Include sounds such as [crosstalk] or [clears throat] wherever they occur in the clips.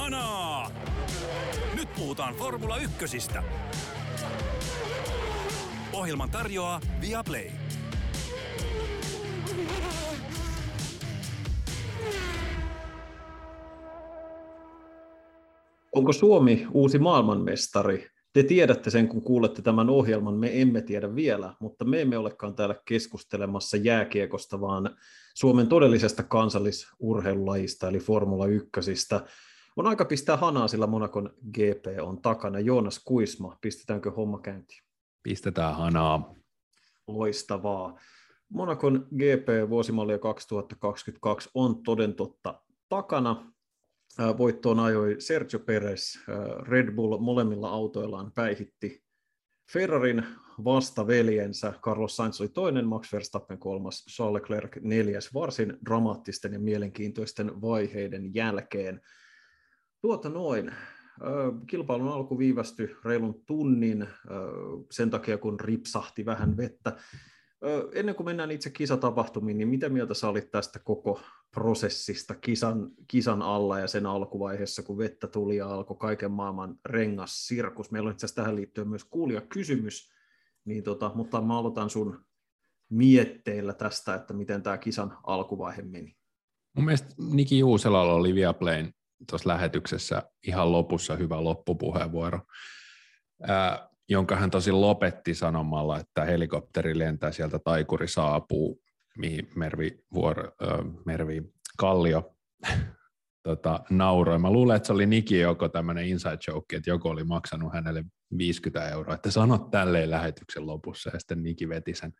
Kanaa! Nyt puhutaan Formula Ykkösistä. Ohjelman tarjoaa Viaplay. Onko Suomi uusi maailmanmestari? Te tiedätte sen, kun kuulette tämän ohjelman, me emme tiedä vielä, mutta me emme olekaan täällä keskustelemassa jääkiekosta, vaan Suomen todellisesta kansallisurheilulajista, eli Formula 1. On aika pistää hanaa, sillä Monakon GP on takana. Joonas Kuisma, pistetäänkö homma käyntiin? Pistetään hanaa. Loistavaa. Monakon GP vuosimallia 2022 on toden totta takana. Voittoon ajoi Sergio Perez. Red Bull molemmilla autoillaan päihitti Ferrarin vastaveljensä. Carlos Sainz oli toinen, Max Verstappen kolmas, Charles Leclerc neljäs varsin dramaattisten ja mielenkiintoisten vaiheiden jälkeen. Tuota noin. Kilpailun alku viivästyi reilun tunnin sen takia, kun ripsahti vähän vettä. Ennen kuin mennään itse kisatapahtumiin, niin mitä mieltä sä olit tästä koko prosessista kisan, kisan alla ja sen alkuvaiheessa, kun vettä tuli ja alkoi kaiken maailman rengas sirkus. Meillä on itse asiassa tähän liittyen myös kuulija kysymys, niin tota, mutta mä aloitan sun mietteillä tästä, että miten tämä kisan alkuvaihe meni. Mun mielestä Niki Juuselalla oli Viaplayn tuossa lähetyksessä ihan lopussa hyvä loppupuheenvuoro, ää, jonka hän tosi lopetti sanomalla, että helikopteri lentää sieltä, taikuri saapuu, mihin Mervi, Vuor, äh, Mervi Kallio [laughs] tota, nauroi. Mä luulen, että se oli Niki joko tämmöinen inside joke, että joku oli maksanut hänelle 50 euroa, että sanot tälleen lähetyksen lopussa, ja sitten Niki veti sen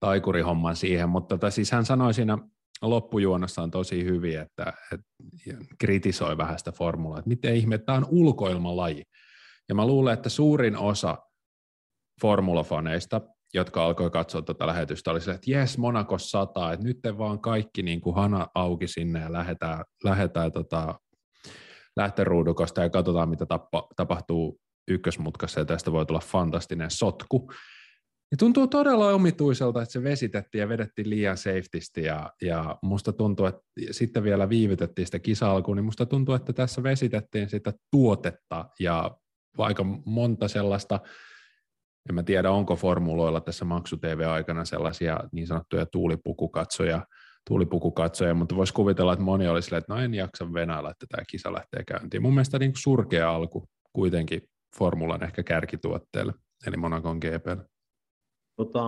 taikurihomman siihen, mutta tota, siis hän sanoi siinä loppujuonnossa on tosi hyvin, että, että kritisoi vähän sitä formulaa, että miten ihme, tämä on ulkoilmalaji. Ja mä luulen, että suurin osa formulafaneista, jotka alkoi katsoa tätä lähetystä, oli se, että jes, Monaco sataa, että nyt vaan kaikki niin kuin hana auki sinne ja lähdetään, lähdetään tota, lähtöruudukosta ja katsotaan, mitä tappa, tapahtuu ykkösmutkassa, ja tästä voi tulla fantastinen sotku. Ja tuntuu todella omituiselta, että se vesitettiin ja vedettiin liian safetysti ja, ja musta tuntuu, että sitten vielä viivytettiin sitä kisa-alkuun, niin musta tuntuu, että tässä vesitettiin sitä tuotetta ja aika monta sellaista, en mä tiedä onko formuloilla tässä maksu TV-aikana sellaisia niin sanottuja tuulipukukatsoja, tuulipukukatsoja, mutta voisi kuvitella, että moni olisi silleen, että no en jaksa venäillä, että tämä kisa lähtee käyntiin. Mun mielestä niin surkea alku kuitenkin formulan ehkä kärkituotteelle, eli Monacon GPlle. Tota,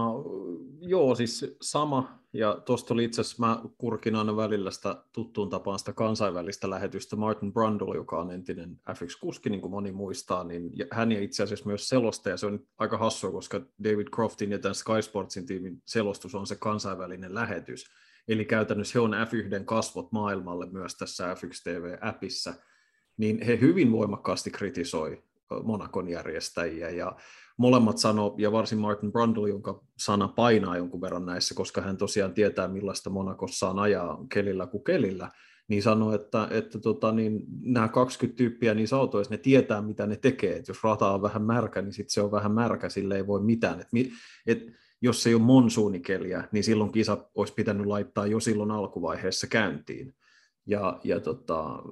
joo, siis sama, ja tuosta oli itse asiassa, mä kurkin aina välillä sitä tuttuun tapaan sitä kansainvälistä lähetystä, Martin Brundle, joka on entinen FX-kuski, niin kuin moni muistaa, niin hän ja itse asiassa myös selostaja, se on aika hassua, koska David Croftin ja tämän Sky Sportsin tiimin selostus on se kansainvälinen lähetys, eli käytännössä he on F1 kasvot maailmalle myös tässä F1 TV-appissa, niin he hyvin voimakkaasti kritisoi Monakon järjestäjiä, ja molemmat sano, ja varsin Martin Brundle, jonka sana painaa jonkun verran näissä, koska hän tosiaan tietää, millaista Monakossa on ajaa kelillä kuin kelillä, niin sanoi, että, että tota, niin nämä 20 tyyppiä niissä autoissa, ne tietää, mitä ne tekee. Et jos rata on vähän märkä, niin sitten se on vähän märkä, sille ei voi mitään. Et, et, jos ei ole monsuunikeliä, niin silloin kisa olisi pitänyt laittaa jo silloin alkuvaiheessa käyntiin. Ja, ja tota,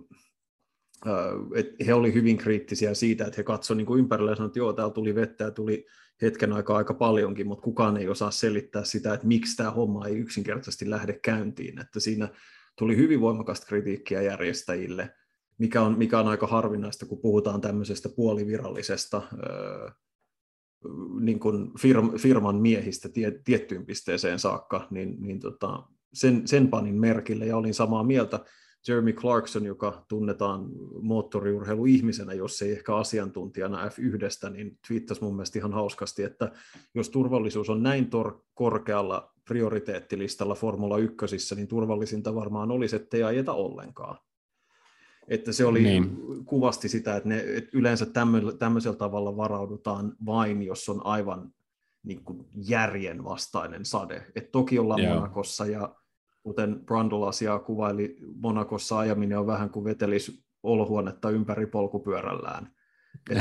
että he olivat hyvin kriittisiä siitä, että he katsoivat niin ympärillä ja sanoivat, että joo, täällä tuli vettä ja tuli hetken aikaa aika paljonkin, mutta kukaan ei osaa selittää sitä, että miksi tämä homma ei yksinkertaisesti lähde käyntiin. Että siinä tuli hyvin voimakasta kritiikkiä järjestäjille, mikä on, mikä on aika harvinaista, kun puhutaan tämmöisestä puolivirallisesta niin kuin firman miehistä tie, tiettyyn pisteeseen saakka, niin, niin tota, sen, sen panin merkille ja olin samaa mieltä. Jeremy Clarkson, joka tunnetaan moottoriurheiluihmisenä, jos ei ehkä asiantuntijana F1, niin twiittasi mun mielestä ihan hauskasti, että jos turvallisuus on näin tor- korkealla prioriteettilistalla Formula 1, niin turvallisinta varmaan olisi, ettei ajeta ollenkaan. Että se oli, niin. kuvasti sitä, että, ne, että yleensä tämmöisellä tavalla varaudutaan vain, jos on aivan niin kuin järjen vastainen sade. Et toki ollaan yeah. Monakossa ja kuten Brundle asiaa kuvaili, Monakossa ajaminen on vähän kuin vetelis olohuonetta ympäri polkupyörällään. [laughs] Et,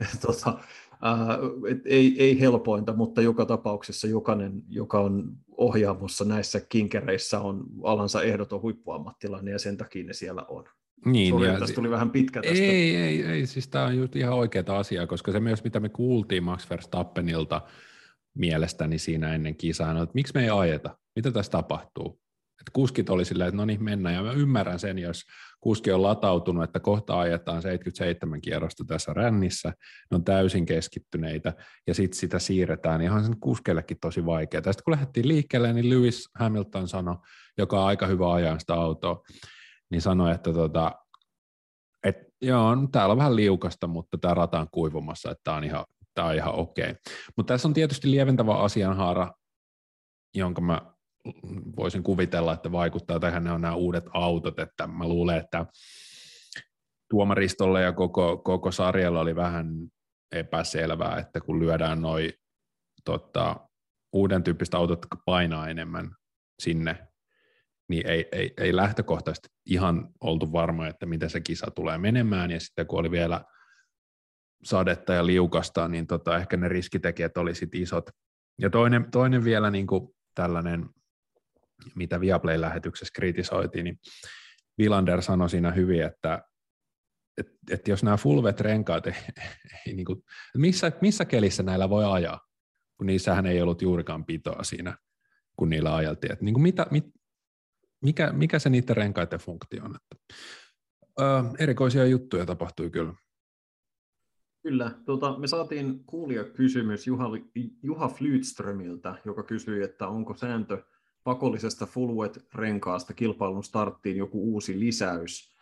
et, tota, ää, et ei, ei helpointa, mutta joka tapauksessa jokainen, joka on ohjaamossa näissä kinkereissä, on alansa ehdoton huippuammattilainen ja sen takia ne siellä on. Niin, Sorry, ja tästä tuli vähän pitkä tästä. Ei, ei, ei siis tämä on just ihan oikeaa asiaa, koska se myös, mitä me kuultiin Max Verstappenilta mielestäni siinä ennen kisaa, no, että miksi me ei ajeta, mitä tässä tapahtuu. Että kuskit oli silleen, että no niin, mennään, ja mä ymmärrän sen, jos kuski on latautunut, että kohta ajetaan 77 kierrosta tässä rännissä, ne on täysin keskittyneitä, ja sitten sitä siirretään, ihan sen kuskellekin tosi vaikeaa. Tästä kun lähdettiin liikkeelle, niin Lewis Hamilton sanoi, joka on aika hyvä ajaa sitä autoa, niin sanoi, että tota, et, joo, täällä on vähän liukasta, mutta tämä rata on kuivumassa, että tämä on ihan, ihan okei. Mutta tässä on tietysti lieventävä asianhaara, jonka mä voisin kuvitella, että vaikuttaa tähän ne on nämä uudet autot, että mä luulen, että tuomaristolle ja koko, koko sarjalla oli vähän epäselvää, että kun lyödään noin tota, uuden tyyppistä autot, jotka painaa enemmän sinne, niin ei, ei, ei lähtökohtaisesti ihan oltu varma, että miten se kisa tulee menemään, ja sitten kun oli vielä sadetta ja liukasta, niin tota, ehkä ne riskitekijät oli sitten isot. Ja toinen, toinen vielä niin kuin tällainen mitä Viaplay-lähetyksessä kritisoitiin, niin Vilander sanoi siinä hyvin, että että että jos nämä full renkaat ei, ei niin kuin, missä, missä kelissä näillä voi ajaa, kun niissähän ei ollut juurikaan pitoa siinä, kun niillä ajeltiin. Että niin kuin mitä, mit, mikä, mikä se niiden renkaiden funktio on? Että, ö, erikoisia juttuja tapahtui kyllä. Kyllä. Tuota, me saatiin kuulijakysymys Juha, Juha Flytströmiltä, joka kysyi, että onko sääntö – pakollisesta full wet-renkaasta kilpailun starttiin joku uusi lisäys?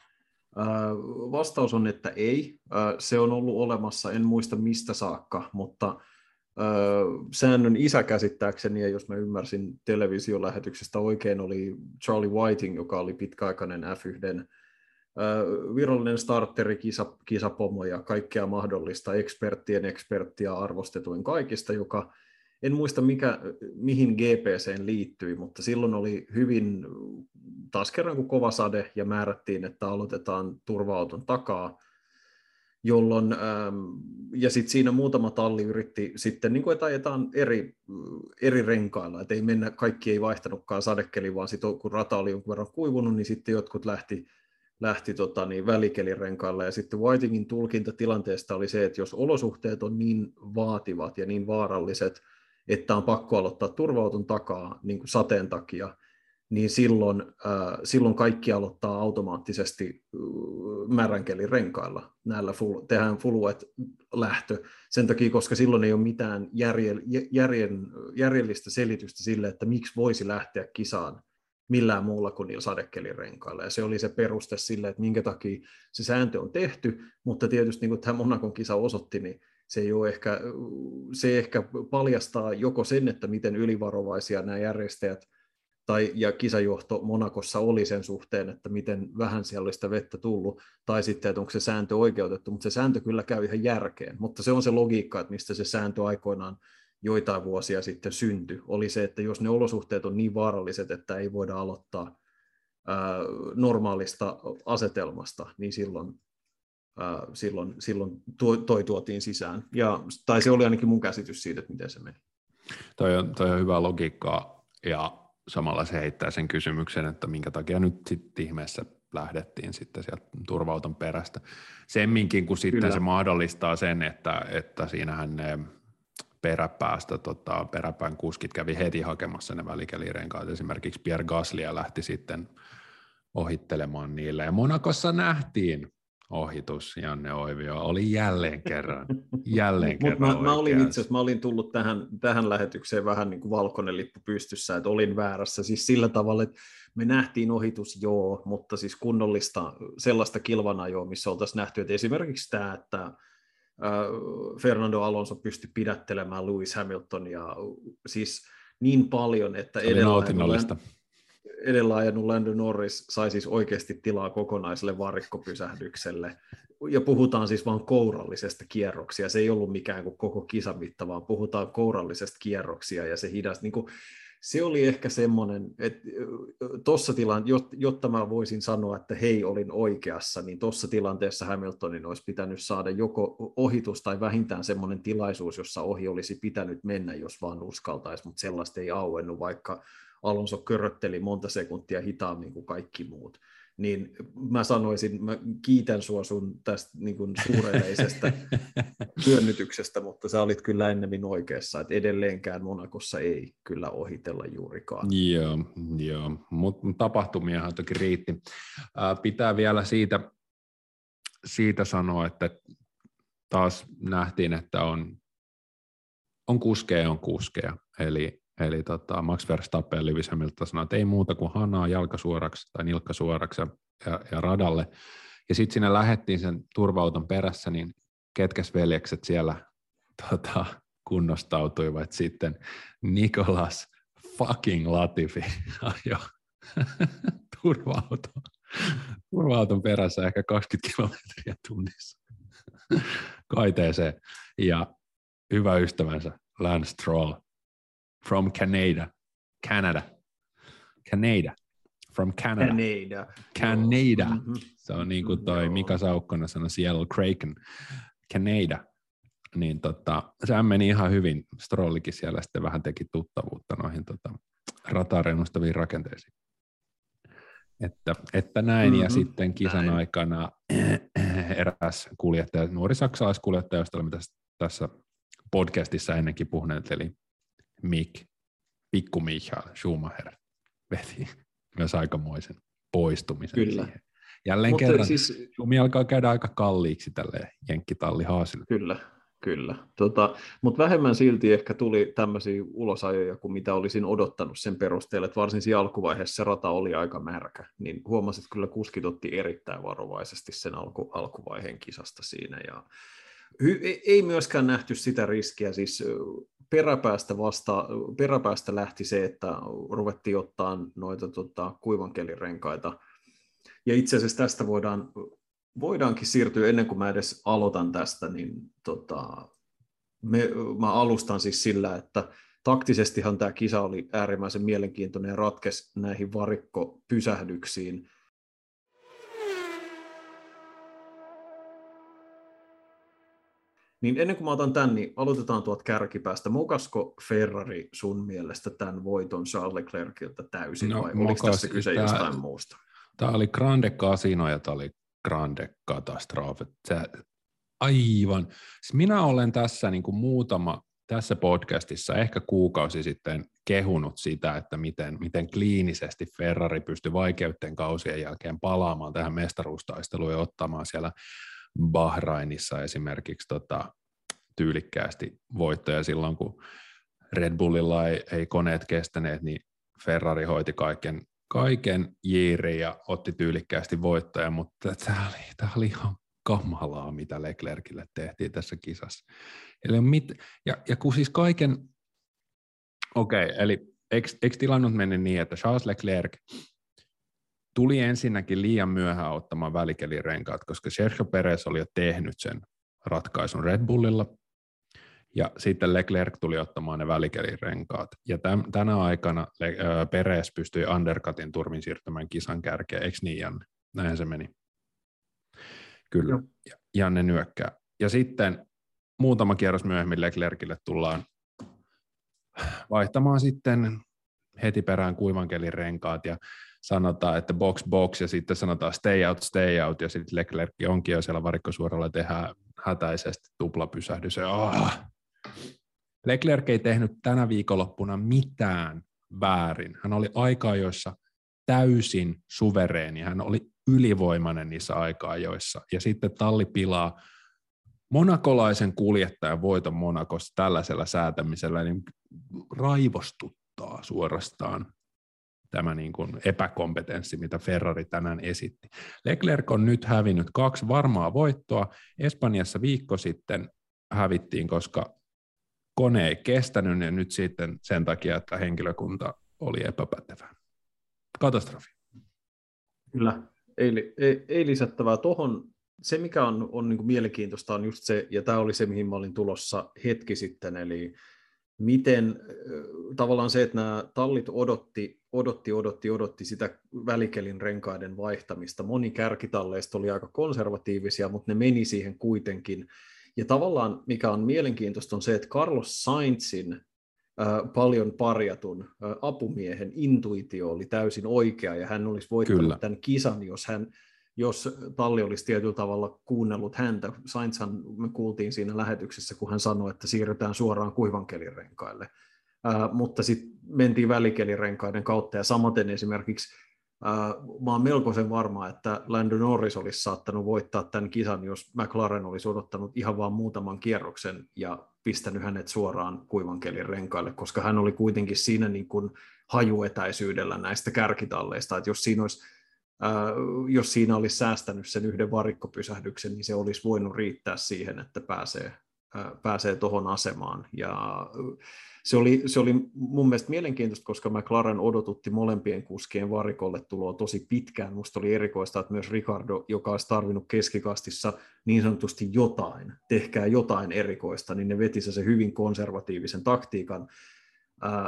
Vastaus on, että ei. Se on ollut olemassa, en muista mistä saakka, mutta säännön isä käsittääkseni, ja jos mä ymmärsin televisiolähetyksestä oikein, oli Charlie Whiting, joka oli pitkäaikainen F1 virallinen starteri, kisa, kisapomo ja kaikkea mahdollista, eksperttien eksperttiä arvostetuin kaikista, joka en muista mikä, mihin GPC liittyi, mutta silloin oli hyvin, taas kerran kuin kova sade, ja määrättiin, että aloitetaan turva-auton takaa, jolloin, ähm, ja sitten siinä muutama talli yritti sitten, niin kuin, että ajetaan eri, eri renkailla, että ei mennä, kaikki ei vaihtanutkaan sadekeli, vaan sitten kun rata oli jonkun verran kuivunut, niin sitten jotkut lähti, lähti tota, niin, välikelirenkailla, ja sitten Whitingin tulkinta tilanteesta oli se, että jos olosuhteet on niin vaativat ja niin vaaralliset, että on pakko aloittaa turvauton takaa niin kuin sateen takia, niin silloin, äh, silloin kaikki aloittaa automaattisesti äh, märänkelin renkailla. Näillä full, tehdään full wet lähtö sen takia, koska silloin ei ole mitään järjel, järjen, järjellistä selitystä sille, että miksi voisi lähteä kisaan millään muulla kuin niillä sadekelirenkailla. Ja se oli se peruste sille, että minkä takia se sääntö on tehty, mutta tietysti niin kuin tämä Monakon kisa osoitti, niin se, ei ole ehkä, se ehkä paljastaa joko sen, että miten ylivarovaisia nämä järjestäjät tai, ja kisajohto Monakossa oli sen suhteen, että miten vähän siellä oli sitä vettä tullut, tai sitten, että onko se sääntö oikeutettu, mutta se sääntö kyllä käy ihan järkeen, mutta se on se logiikka, että mistä se sääntö aikoinaan joitain vuosia sitten syntyi, oli se, että jos ne olosuhteet on niin vaaralliset, että ei voida aloittaa ää, normaalista asetelmasta, niin silloin silloin, silloin toi tuotiin sisään. Ja, tai se oli ainakin mun käsitys siitä, että miten se meni. Toi on, toi on hyvä logiikkaa ja samalla se heittää sen kysymyksen, että minkä takia nyt sitten ihmeessä lähdettiin sitten sieltä turvauton perästä. Semminkin, kun sitten Kyllä. se mahdollistaa sen, että, että siinähän ne peräpäästä, tota, peräpään kuskit kävi heti hakemassa ne välikelirenkaat. Esimerkiksi Pierre Gaslia lähti sitten ohittelemaan niille. Ja Monakossa nähtiin, ohitus Janne Oivio oli jälleen kerran, jälleen kerran mä, mä, olin itse asiassa, mä olin tullut tähän, tähän lähetykseen vähän niin kuin valkoinen lippu pystyssä, että olin väärässä, siis sillä tavalla, että me nähtiin ohitus, joo, mutta siis kunnollista sellaista kilvanajoa, missä oltaisiin nähty, että esimerkiksi tämä, että Fernando Alonso pystyi pidättelemään Lewis Hamiltonia siis niin paljon, että edellä edellä ajanut Lando Norris sai siis oikeasti tilaa kokonaiselle varikkopysähdykselle. Ja puhutaan siis vain kourallisesta kierroksia. Se ei ollut mikään kuin koko kisamitta, vaan puhutaan kourallisesta kierroksia ja se hidas. Niin kuin, se oli ehkä semmoinen, että tuossa tilanteessa, jotta mä voisin sanoa, että hei, olin oikeassa, niin tuossa tilanteessa Hamiltonin olisi pitänyt saada joko ohitus tai vähintään semmoinen tilaisuus, jossa ohi olisi pitänyt mennä, jos vaan uskaltaisi, mutta sellaista ei auennut, vaikka Alonso körötteli monta sekuntia hitaammin kuin kaikki muut niin mä sanoisin, mä kiitän sua sun tästä niin kuin suureleisestä [laughs] työnnytyksestä, mutta sä olit kyllä ennemmin oikeassa, että edelleenkään Monakossa ei kyllä ohitella juurikaan. Joo, joo. mutta tapahtumiahan toki riitti. pitää vielä siitä, siitä sanoa, että taas nähtiin, että on, on kuskeja, on kuskeja. Eli Eli tota, Max Verstappen Lewis Hamilton sanoi, että ei muuta kuin hanaa jalkasuoraksi tai nilkkasuoraksi ja, ja radalle. Ja sitten sinne lähettiin sen turvauton perässä, niin ketkäs veljekset siellä [laughs] tota, kunnostautuivat sitten Nikolas fucking Latifi ajo turvauton, turvauton perässä ehkä 20 kilometriä tunnissa [laughs] kaiteeseen. Ja hyvä ystävänsä Lance Stroll from Canada. Canada. Canada. From Canada. Canada. Canada. Mm-hmm. Se on niin kuin toi. Mika Saukkona sanoi Cielo Kraken. Canada. Niin tota, se meni ihan hyvin. Strollikin siellä sitten vähän teki tuttavuutta noihin tota, ratarennustaviin rakenteisiin. Että, että näin, mm-hmm. ja sitten kisan näin. aikana [clears throat] eräs kuljettaja, nuori saksalaiskuljettaja, josta olemme tässä, tässä podcastissa ennenkin puhuneet, eli Mick, pikku Michael Schumacher veti myös aikamoisen poistumisen Kyllä. siihen. Jälleen Mutta kerran siis, Sumi alkaa käydä aika kalliiksi tälle jenkkitalli haasille. Kyllä, kyllä. Tota, Mutta vähemmän silti ehkä tuli tämmöisiä ulosajoja kuin mitä olisin odottanut sen perusteella, että varsin siinä alkuvaiheessa se rata oli aika märkä, niin huomasit, että kyllä kuskit otti erittäin varovaisesti sen alku, alkuvaiheen kisasta siinä. Ja hy, ei myöskään nähty sitä riskiä, siis peräpäästä, vasta, peräpäästä lähti se, että ruvettiin ottaa noita tota, kuivankelirenkaita. Ja itse asiassa tästä voidaan, voidaankin siirtyä ennen kuin mä edes aloitan tästä, niin tota, me, mä alustan siis sillä, että taktisestihan tämä kisa oli äärimmäisen mielenkiintoinen ja ratkesi näihin varikkopysähdyksiin. Niin ennen kuin mä otan tämän, niin aloitetaan tuolta kärkipäästä. Mokasko Ferrari sun mielestä tämän voiton Charles Leclerciltä täysin no, vai oliko tässä kyse tämä, jostain muusta? Tämä oli grande casino ja tämä oli grande katastrofe. Aivan. Siis minä olen tässä niin kuin muutama tässä podcastissa ehkä kuukausi sitten kehunut sitä, että miten, miten kliinisesti Ferrari pystyi vaikeuden kausien jälkeen palaamaan tähän mestaruustaisteluun ja ottamaan siellä Bahrainissa esimerkiksi tota, tyylikkäästi voittoja silloin, kun Red Bullilla ei, ei koneet kestäneet, niin Ferrari hoiti kaiken, kaiken jiiri ja otti tyylikkäästi voittoja, mutta tämä oli, oli ihan kamalaa, mitä Leclercille tehtiin tässä kisassa. Eli mit, ja, ja kun siis kaiken, okei, okay, eli eikö, tilannut mennä niin, että Charles Leclerc tuli ensinnäkin liian myöhään ottamaan välikelirenkaat, koska Sergio Perez oli jo tehnyt sen ratkaisun Red Bullilla, ja sitten Leclerc tuli ottamaan ne välikelirenkaat. Ja täm, tänä aikana Le, ö, Perez pystyi undercutin turvin siirtämään kisan kärkeen, eikö niin Janne? Näin se meni. Kyllä, Joo. Janne nyökkää. Ja sitten muutama kierros myöhemmin Leclercille tullaan vaihtamaan sitten heti perään kuivankelirenkaat ja sanotaan, että box box ja sitten sanotaan stay out, stay out ja sitten Leclerc onkin jo siellä varikkosuoralla tehdään hätäisesti tuplapysähdys. Oh. Leclerc ei tehnyt tänä viikonloppuna mitään väärin. Hän oli aika-ajoissa täysin suvereeni. Hän oli ylivoimainen niissä aika-ajoissa. Ja sitten talli pilaa monakolaisen kuljettajan voiton Monakossa tällaisella säätämisellä, niin raivostuttaa suorastaan tämä niin kuin epäkompetenssi, mitä Ferrari tänään esitti. Leclerc on nyt hävinnyt kaksi varmaa voittoa. Espanjassa viikko sitten hävittiin, koska kone ei kestänyt, ja nyt sitten sen takia, että henkilökunta oli epäpätevä. Katastrofi. Kyllä, ei, ei, ei lisättävää tuohon. Se, mikä on, on niin kuin mielenkiintoista, on just se, ja tämä oli se, mihin mä olin tulossa hetki sitten, eli miten tavallaan se, että nämä tallit odotti, odotti, odotti, odotti sitä välikelin renkaiden vaihtamista. Moni kärkitalleista oli aika konservatiivisia, mutta ne meni siihen kuitenkin. Ja tavallaan mikä on mielenkiintoista on se, että Carlos Sainzin paljon parjatun apumiehen intuitio oli täysin oikea ja hän olisi voittanut Kyllä. tämän kisan, jos, hän, jos talli olisi tietyllä tavalla kuunnellut häntä. Sainzhan me kuultiin siinä lähetyksessä, kun hän sanoi, että siirrytään suoraan kuivankelirenkaille. Uh, mutta sitten mentiin välikelirenkaiden kautta ja samaten esimerkiksi uh, mä olen melkoisen varma, että Lando Norris olisi saattanut voittaa tämän kisan, jos McLaren olisi odottanut ihan vain muutaman kierroksen ja pistänyt hänet suoraan kuivankelin renkaille, koska hän oli kuitenkin siinä niin kuin hajuetäisyydellä näistä kärkitalleista, että jos siinä olisi jos siinä olisi säästänyt sen yhden varikkopysähdyksen, niin se olisi voinut riittää siihen, että pääsee, pääsee tuohon asemaan. Ja se oli, se oli mun mielestä mielenkiintoista, koska McLaren odotutti molempien kuskien varikolle tuloa tosi pitkään. Musta oli erikoista, että myös Ricardo, joka olisi tarvinnut keskikastissa niin sanotusti jotain, tehkää jotain erikoista, niin ne veti se hyvin konservatiivisen taktiikan,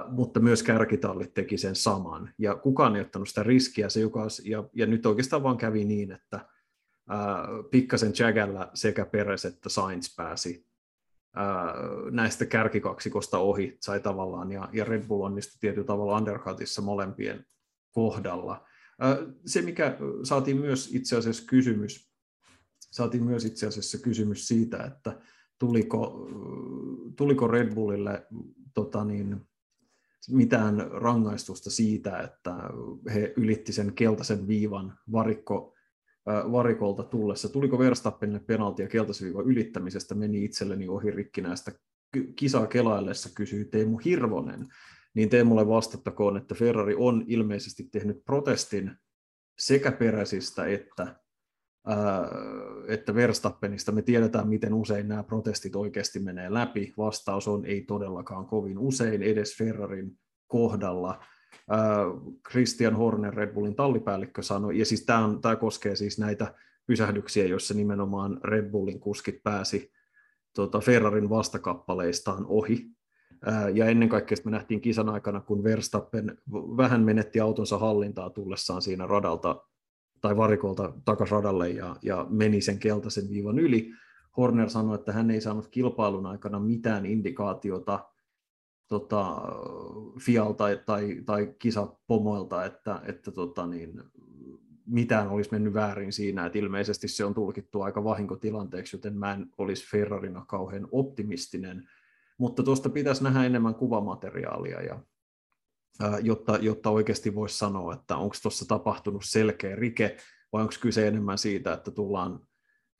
Mutta myös kärkitallit teki sen saman. Ja kukaan ei ottanut sitä riskiä, se joka, ja, ja nyt oikeastaan vaan kävi niin, että uh, pikkasen Jagalla sekä Peres että Sainz pääsi näistä kärkikaksikosta ohi sai tavallaan, ja, ja Red Bull onnistui tietyllä tavalla undercutissa molempien kohdalla. Se, mikä saatiin myös itse asiassa kysymys, saatiin myös itse asiassa kysymys siitä, että tuliko, tuliko Red Bullille tota niin, mitään rangaistusta siitä, että he ylitti sen keltaisen viivan varikko varikolta tullessa. Tuliko Verstappenille penaltia keltaisen ylittämisestä, meni itselleni ohi rikkinäistä kisaa kelaillessa, kysyi Teemu Hirvonen. Niin Teemulle vastattakoon, että Ferrari on ilmeisesti tehnyt protestin sekä peräsistä että, että Verstappenista. Me tiedetään, miten usein nämä protestit oikeasti menee läpi. Vastaus on ei todellakaan kovin usein edes Ferrarin kohdalla Christian Horner, Red Bullin tallipäällikkö, sanoi, ja siis tämä, on, tämä koskee siis näitä pysähdyksiä, joissa nimenomaan Red Bullin kuskit pääsi tuota, Ferrarin vastakappaleistaan ohi. Ja ennen kaikkea me nähtiin kisan aikana, kun Verstappen vähän menetti autonsa hallintaa tullessaan siinä radalta tai varikolta takasradalle ja, ja meni sen keltaisen viivan yli. Horner sanoi, että hän ei saanut kilpailun aikana mitään indikaatiota tota, Fialta tai, tai, tai kisapomoilta, että, että tota, niin, mitään olisi mennyt väärin siinä, että ilmeisesti se on tulkittu aika vahinkotilanteeksi, joten mä en olisi Ferrarina kauhean optimistinen, mutta tuosta pitäisi nähdä enemmän kuvamateriaalia, ja, jotta, jotta oikeasti voisi sanoa, että onko tuossa tapahtunut selkeä rike, vai onko kyse enemmän siitä, että tullaan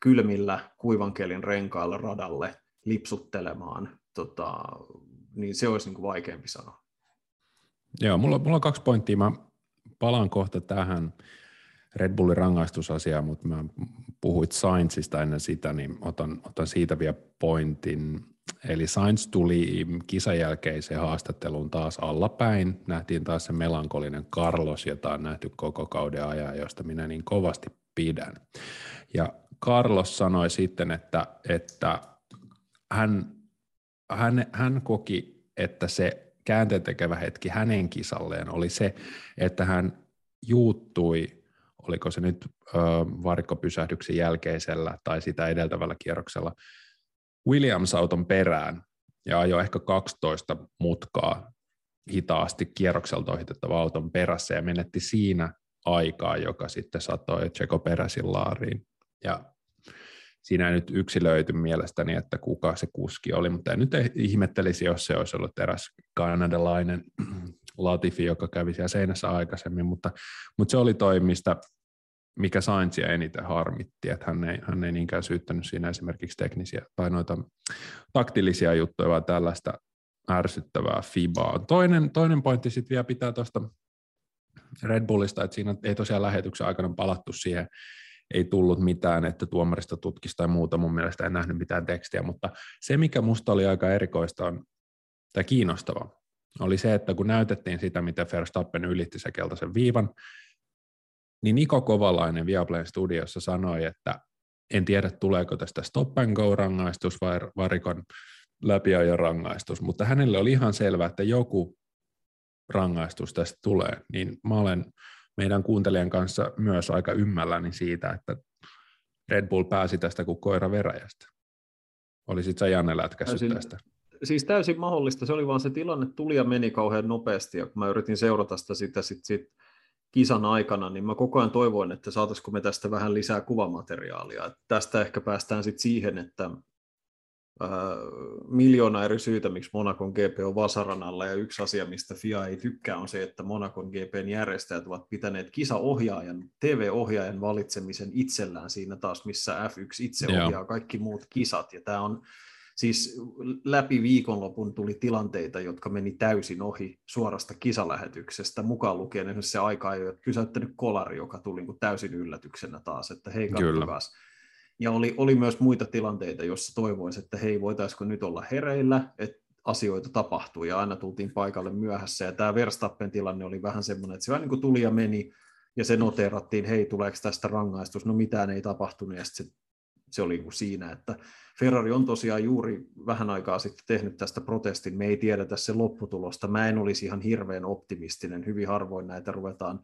kylmillä kuivankelin renkailla radalle lipsuttelemaan tota, niin se olisi niin kuin vaikeampi sanoa. Joo, mulla, mulla on kaksi pointtia. Mä palaan kohta tähän Red Bullin rangaistusasiaan, mutta mä puhuit Sainzista ennen sitä, niin otan, otan siitä vielä pointin. Eli Sainz tuli kisan jälkeiseen haastatteluun taas allapäin. Nähtiin taas se melankolinen Carlos, jota on nähty koko kauden ajan, josta minä niin kovasti pidän. Ja Carlos sanoi sitten, että, että hän hän, hän koki, että se käänteentekevä hetki hänen kisalleen oli se, että hän juuttui, oliko se nyt varikkopysähdyksen jälkeisellä tai sitä edeltävällä kierroksella, Williams-auton perään ja ajoi ehkä 12 mutkaa hitaasti kierrokselta ohitettava auton perässä ja menetti siinä aikaa, joka sitten satoi Tseko peräsin laariin. Ja siinä ei nyt yksilöity mielestäni, että kuka se kuski oli, mutta en nyt ihmettelisi, jos se olisi ollut eräs kanadalainen [clears throat] Latifi, joka kävi siellä seinässä aikaisemmin, mutta, mutta se oli toimista, mikä Saintsia eniten harmitti, että hän ei, hän ei niinkään syyttänyt siinä esimerkiksi teknisiä tai noita taktillisia juttuja, vaan tällaista ärsyttävää fibaa. Toinen, toinen pointti sitten vielä pitää tuosta Red Bullista, että siinä ei tosiaan lähetyksen aikana palattu siihen ei tullut mitään, että tuomarista tutkisi tai muuta, mun mielestä en nähnyt mitään tekstiä, mutta se, mikä musta oli aika erikoista on, tai kiinnostava, oli se, että kun näytettiin sitä, miten Verstappen ylitti se keltaisen viivan, niin Niko Kovalainen Viaplayn studiossa sanoi, että en tiedä, tuleeko tästä stop and go rangaistus vai varikon läpiajon rangaistus, mutta hänelle oli ihan selvää, että joku rangaistus tästä tulee, niin mä olen meidän kuuntelijan kanssa myös aika ymmälläni siitä, että Red Bull pääsi tästä kuin koira veräjästä. Olisit sä Janne lätkässyt tästä? siis täysin mahdollista. Se oli vaan se tilanne tuli ja meni kauhean nopeasti, ja kun mä yritin seurata sitä, sitä sit, sit kisan aikana, niin mä koko ajan toivoin, että saataisiko me tästä vähän lisää kuvamateriaalia. Et tästä ehkä päästään sitten siihen, että ää, miljoona eri syitä, miksi Monakon GP on vasaran alla, ja yksi asia, mistä FIA ei tykkää, on se, että Monakon GPn järjestäjät ovat pitäneet kisaohjaajan, TV-ohjaajan valitsemisen itsellään siinä taas, missä F1 itse ohjaa kaikki muut kisat, ja tämä on Siis läpi viikonlopun tuli tilanteita, jotka meni täysin ohi suorasta kisalähetyksestä, mukaan lukien esimerkiksi se aika ei ole pysäyttänyt kolari, joka tuli niin täysin yllätyksenä taas, että hei katsokaas. Ja oli, oli myös muita tilanteita, joissa toivoisi, että hei, voitaisiko nyt olla hereillä, että asioita tapahtui ja aina tultiin paikalle myöhässä. Ja tämä Verstappen tilanne oli vähän semmoinen, että se vähän niin kuin tuli ja meni, ja se noteerattiin, hei, tuleeko tästä rangaistus, no mitään ei tapahtunut, ja sitten se, se oli niin siinä, että Ferrari on tosiaan juuri vähän aikaa sitten tehnyt tästä protestin, me ei tiedetä se lopputulosta, mä en olisi ihan hirveän optimistinen, hyvin harvoin näitä ruvetaan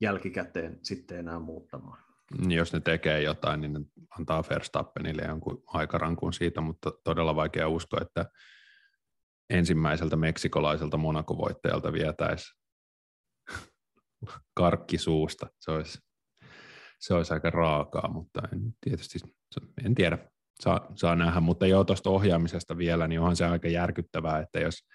jälkikäteen sitten enää muuttamaan. Jos ne tekee jotain, niin ne antaa Verstappenille jonkun aikarankun siitä, mutta todella vaikea uskoa, että ensimmäiseltä meksikolaiselta monakovoittajalta vietäisi [laughs] karkki suusta. Se olisi, se olisi aika raakaa, mutta en, tietysti en tiedä saa, saa nähdä, mutta joo tuosta ohjaamisesta vielä, niin onhan se aika järkyttävää, että jos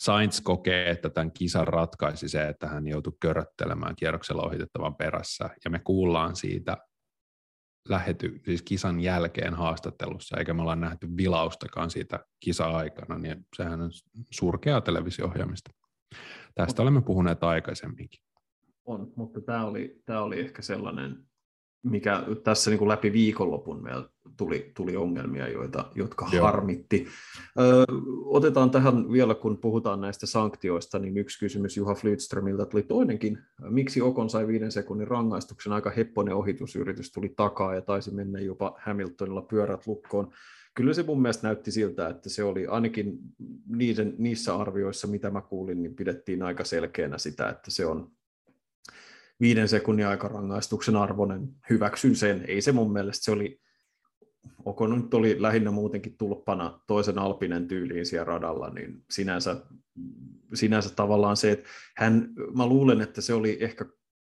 Sainz kokee, että tämän kisan ratkaisi se, että hän joutui köröttelemään kierroksella ohitettavan perässä, ja me kuullaan siitä lähety, siis kisan jälkeen haastattelussa, eikä me olla nähty vilaustakaan siitä kisa-aikana, niin sehän on surkeaa televisio-ohjaamista. Tästä olemme puhuneet aikaisemminkin. On, mutta tämä oli, tämä oli ehkä sellainen mikä tässä niin kuin läpi viikonlopun meillä tuli, tuli ongelmia, joita, jotka Joo. harmitti. Ö, otetaan tähän vielä, kun puhutaan näistä sanktioista, niin yksi kysymys Juha Flytströmiltä tuli toinenkin. Miksi Okon sai viiden sekunnin rangaistuksen? Aika hepponen ohitusyritys tuli takaa ja taisi mennä jopa Hamiltonilla pyörät lukkoon. Kyllä se mun mielestä näytti siltä, että se oli ainakin niiden, niissä arvioissa, mitä mä kuulin, niin pidettiin aika selkeänä sitä, että se on viiden sekunnin aikarangaistuksen arvoinen, hyväksyn sen. Ei se mun mielestä, se oli, Oko nyt oli lähinnä muutenkin tulppana toisen alpinen tyyliin siellä radalla, niin sinänsä, sinänsä tavallaan se, että hän, mä luulen, että se oli ehkä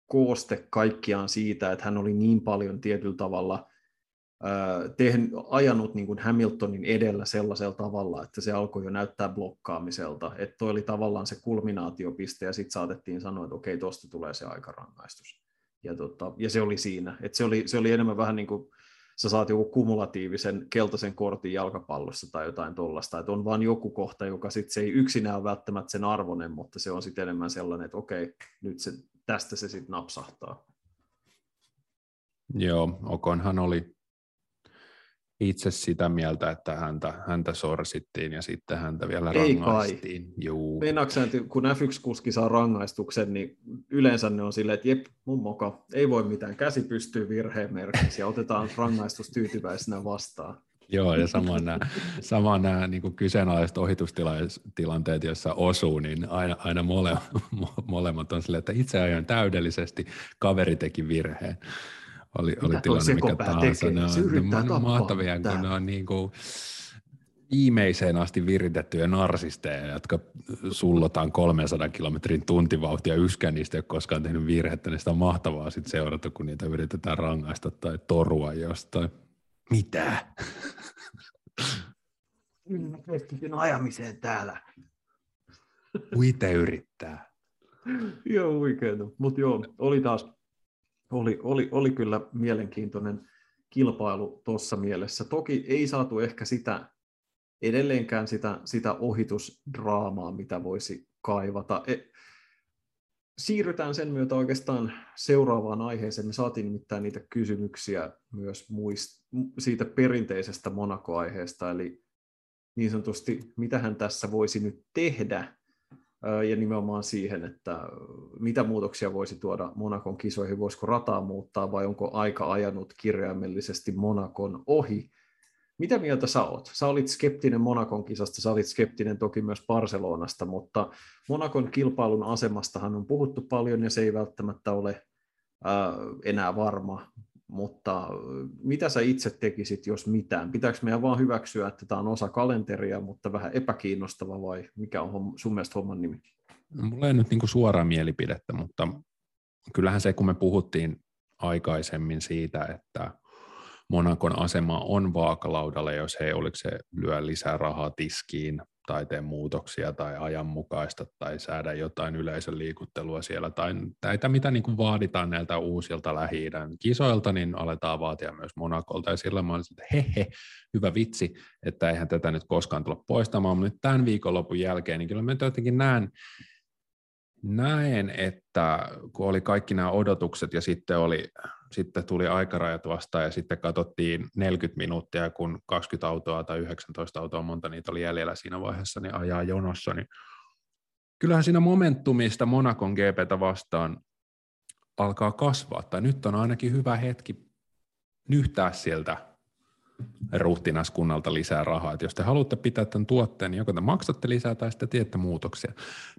kooste kaikkiaan siitä, että hän oli niin paljon tietyllä tavalla tehnyt, ajanut niin kuin Hamiltonin edellä sellaisella tavalla, että se alkoi jo näyttää blokkaamiselta. Että toi oli tavallaan se kulminaatiopiste ja sitten saatettiin sanoa, että okei, tuosta tulee se aikarangaistus. Ja, tota, ja se oli siinä. Että se, oli, se oli enemmän vähän niin kuin sä saat joku kumulatiivisen keltaisen kortin jalkapallossa tai jotain tuollaista, että on vain joku kohta, joka sitten se ei yksinään ole välttämättä sen arvoinen, mutta se on sitten enemmän sellainen, että okei, nyt se, tästä se sitten napsahtaa. Joo, Okonhan oli itse sitä mieltä, että häntä, häntä sorsittiin ja sitten häntä vielä Ei rangaistiin. Juu. että kun F1-kuski saa rangaistuksen, niin yleensä ne on silleen, että jep, mun moka, ei voi mitään, käsi pystyy virheen merkiksi ja otetaan rangaistus tyytyväisenä vastaan. Joo, ja samoin nämä, samoin nämä niin kuin kyseenalaiset ohitustilanteet, joissa osuu, niin aina, aina mole, molemmat on silleen, että itse ajoin täydellisesti, kaveri teki virheen oli, oli tilanne mikä tahansa. Ne on, ne on mahtavia, kun ne on niin kuin viimeiseen asti viritettyjä narsisteja, jotka sullotaan 300 kilometrin tuntivauhtia yskään niistä ei ole koskaan tehnyt virhettä, niin sitä on mahtavaa sitten seurata, kun niitä yritetään rangaista tai torua jostain. Mitä? Keskityn ajamiseen täällä. Uite yrittää. joo, oikein. Mutta joo, oli taas oli, oli, oli kyllä mielenkiintoinen kilpailu tuossa mielessä. Toki ei saatu ehkä sitä edelleenkään sitä, sitä ohitusdraamaa, mitä voisi kaivata. E, siirrytään sen myötä oikeastaan seuraavaan aiheeseen. Me saatiin nimittäin niitä kysymyksiä myös muist, siitä perinteisestä Monaco-aiheesta, eli niin sanotusti, mitä hän tässä voisi nyt tehdä, ja nimenomaan siihen, että mitä muutoksia voisi tuoda Monakon kisoihin, voisiko rataa muuttaa vai onko aika ajanut kirjaimellisesti Monakon ohi. Mitä mieltä sä oot? Sä olit skeptinen Monakon kisasta, sä olit skeptinen toki myös Barcelonasta, mutta Monakon kilpailun asemastahan on puhuttu paljon ja se ei välttämättä ole ää, enää varma. Mutta mitä sä itse tekisit, jos mitään? Pitääkö meidän vaan hyväksyä, että tämä on osa kalenteria, mutta vähän epäkiinnostava vai mikä on sun mielestä homman nimi? No, mulla ei nyt niin suoraa mielipidettä, mutta kyllähän se, kun me puhuttiin aikaisemmin siitä, että Monakon asema on vaakalaudalla, jos he oliko se lyö lisää rahaa tiskiin tai tee muutoksia tai ajanmukaista tai säädä jotain yleisön liikuttelua siellä tai näitä, mitä niin kuin vaaditaan näiltä uusilta lähi kisoilta, niin aletaan vaatia myös Monakolta. Ja sillä mä että he, he hyvä vitsi, että eihän tätä nyt koskaan tulla poistamaan, mutta nyt tämän viikonlopun jälkeen, niin kyllä mä jotenkin näen, näen, että kun oli kaikki nämä odotukset ja sitten, oli, sitten tuli aikarajat vastaan ja sitten katsottiin 40 minuuttia, kun 20 autoa tai 19 autoa, monta niitä oli jäljellä siinä vaiheessa, niin ajaa jonossa, niin kyllähän siinä momentumista Monakon GPtä vastaan alkaa kasvaa, tai nyt on ainakin hyvä hetki nyhtää sieltä ruhtinaskunnalta lisää rahaa. Et jos te haluatte pitää tämän tuotteen, niin joko te maksatte lisää tai sitten teette muutoksia.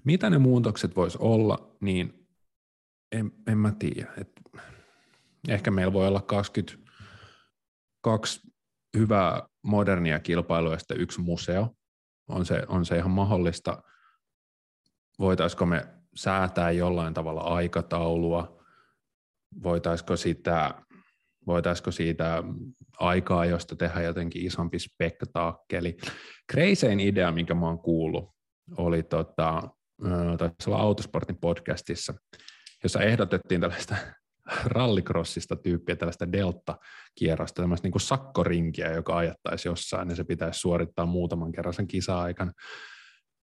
Mitä ne muutokset vois olla, niin en, en mä tiedä. Et ehkä meillä voi olla 22 hyvää modernia kilpailua ja sitten yksi museo. On se, on se ihan mahdollista. Voitaisiko me säätää jollain tavalla aikataulua? Voitaisiko sitä voitaisiko siitä aikaa, josta tehdä jotenkin isompi spektaakkeli. Kreisein idea, minkä mä oon kuullut, oli tota, taisi olla Autosportin podcastissa, jossa ehdotettiin tällaista rallikrossista tyyppiä, tällaista delta-kierrosta, tämmöistä niin kuin sakkorinkiä, joka ajattaisi jossain, ja se pitäisi suorittaa muutaman kerran sen kisa-aikana.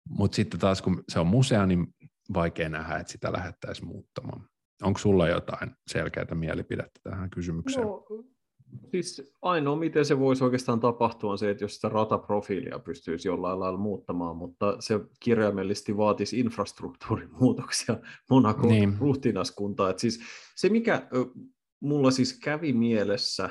Mutta sitten taas, kun se on musea, niin vaikea nähdä, että sitä lähettäisiin muuttamaan. Onko sulla jotain selkeää mielipidettä tähän kysymykseen? No, siis ainoa, miten se voisi oikeastaan tapahtua, on se, että jos sitä rataprofiilia pystyisi jollain lailla muuttamaan, mutta se kirjaimellisesti vaatisi infrastruktuurin muutoksia Monakon niin. ruhtinaskuntaa. Et siis se, mikä mulla siis kävi mielessä,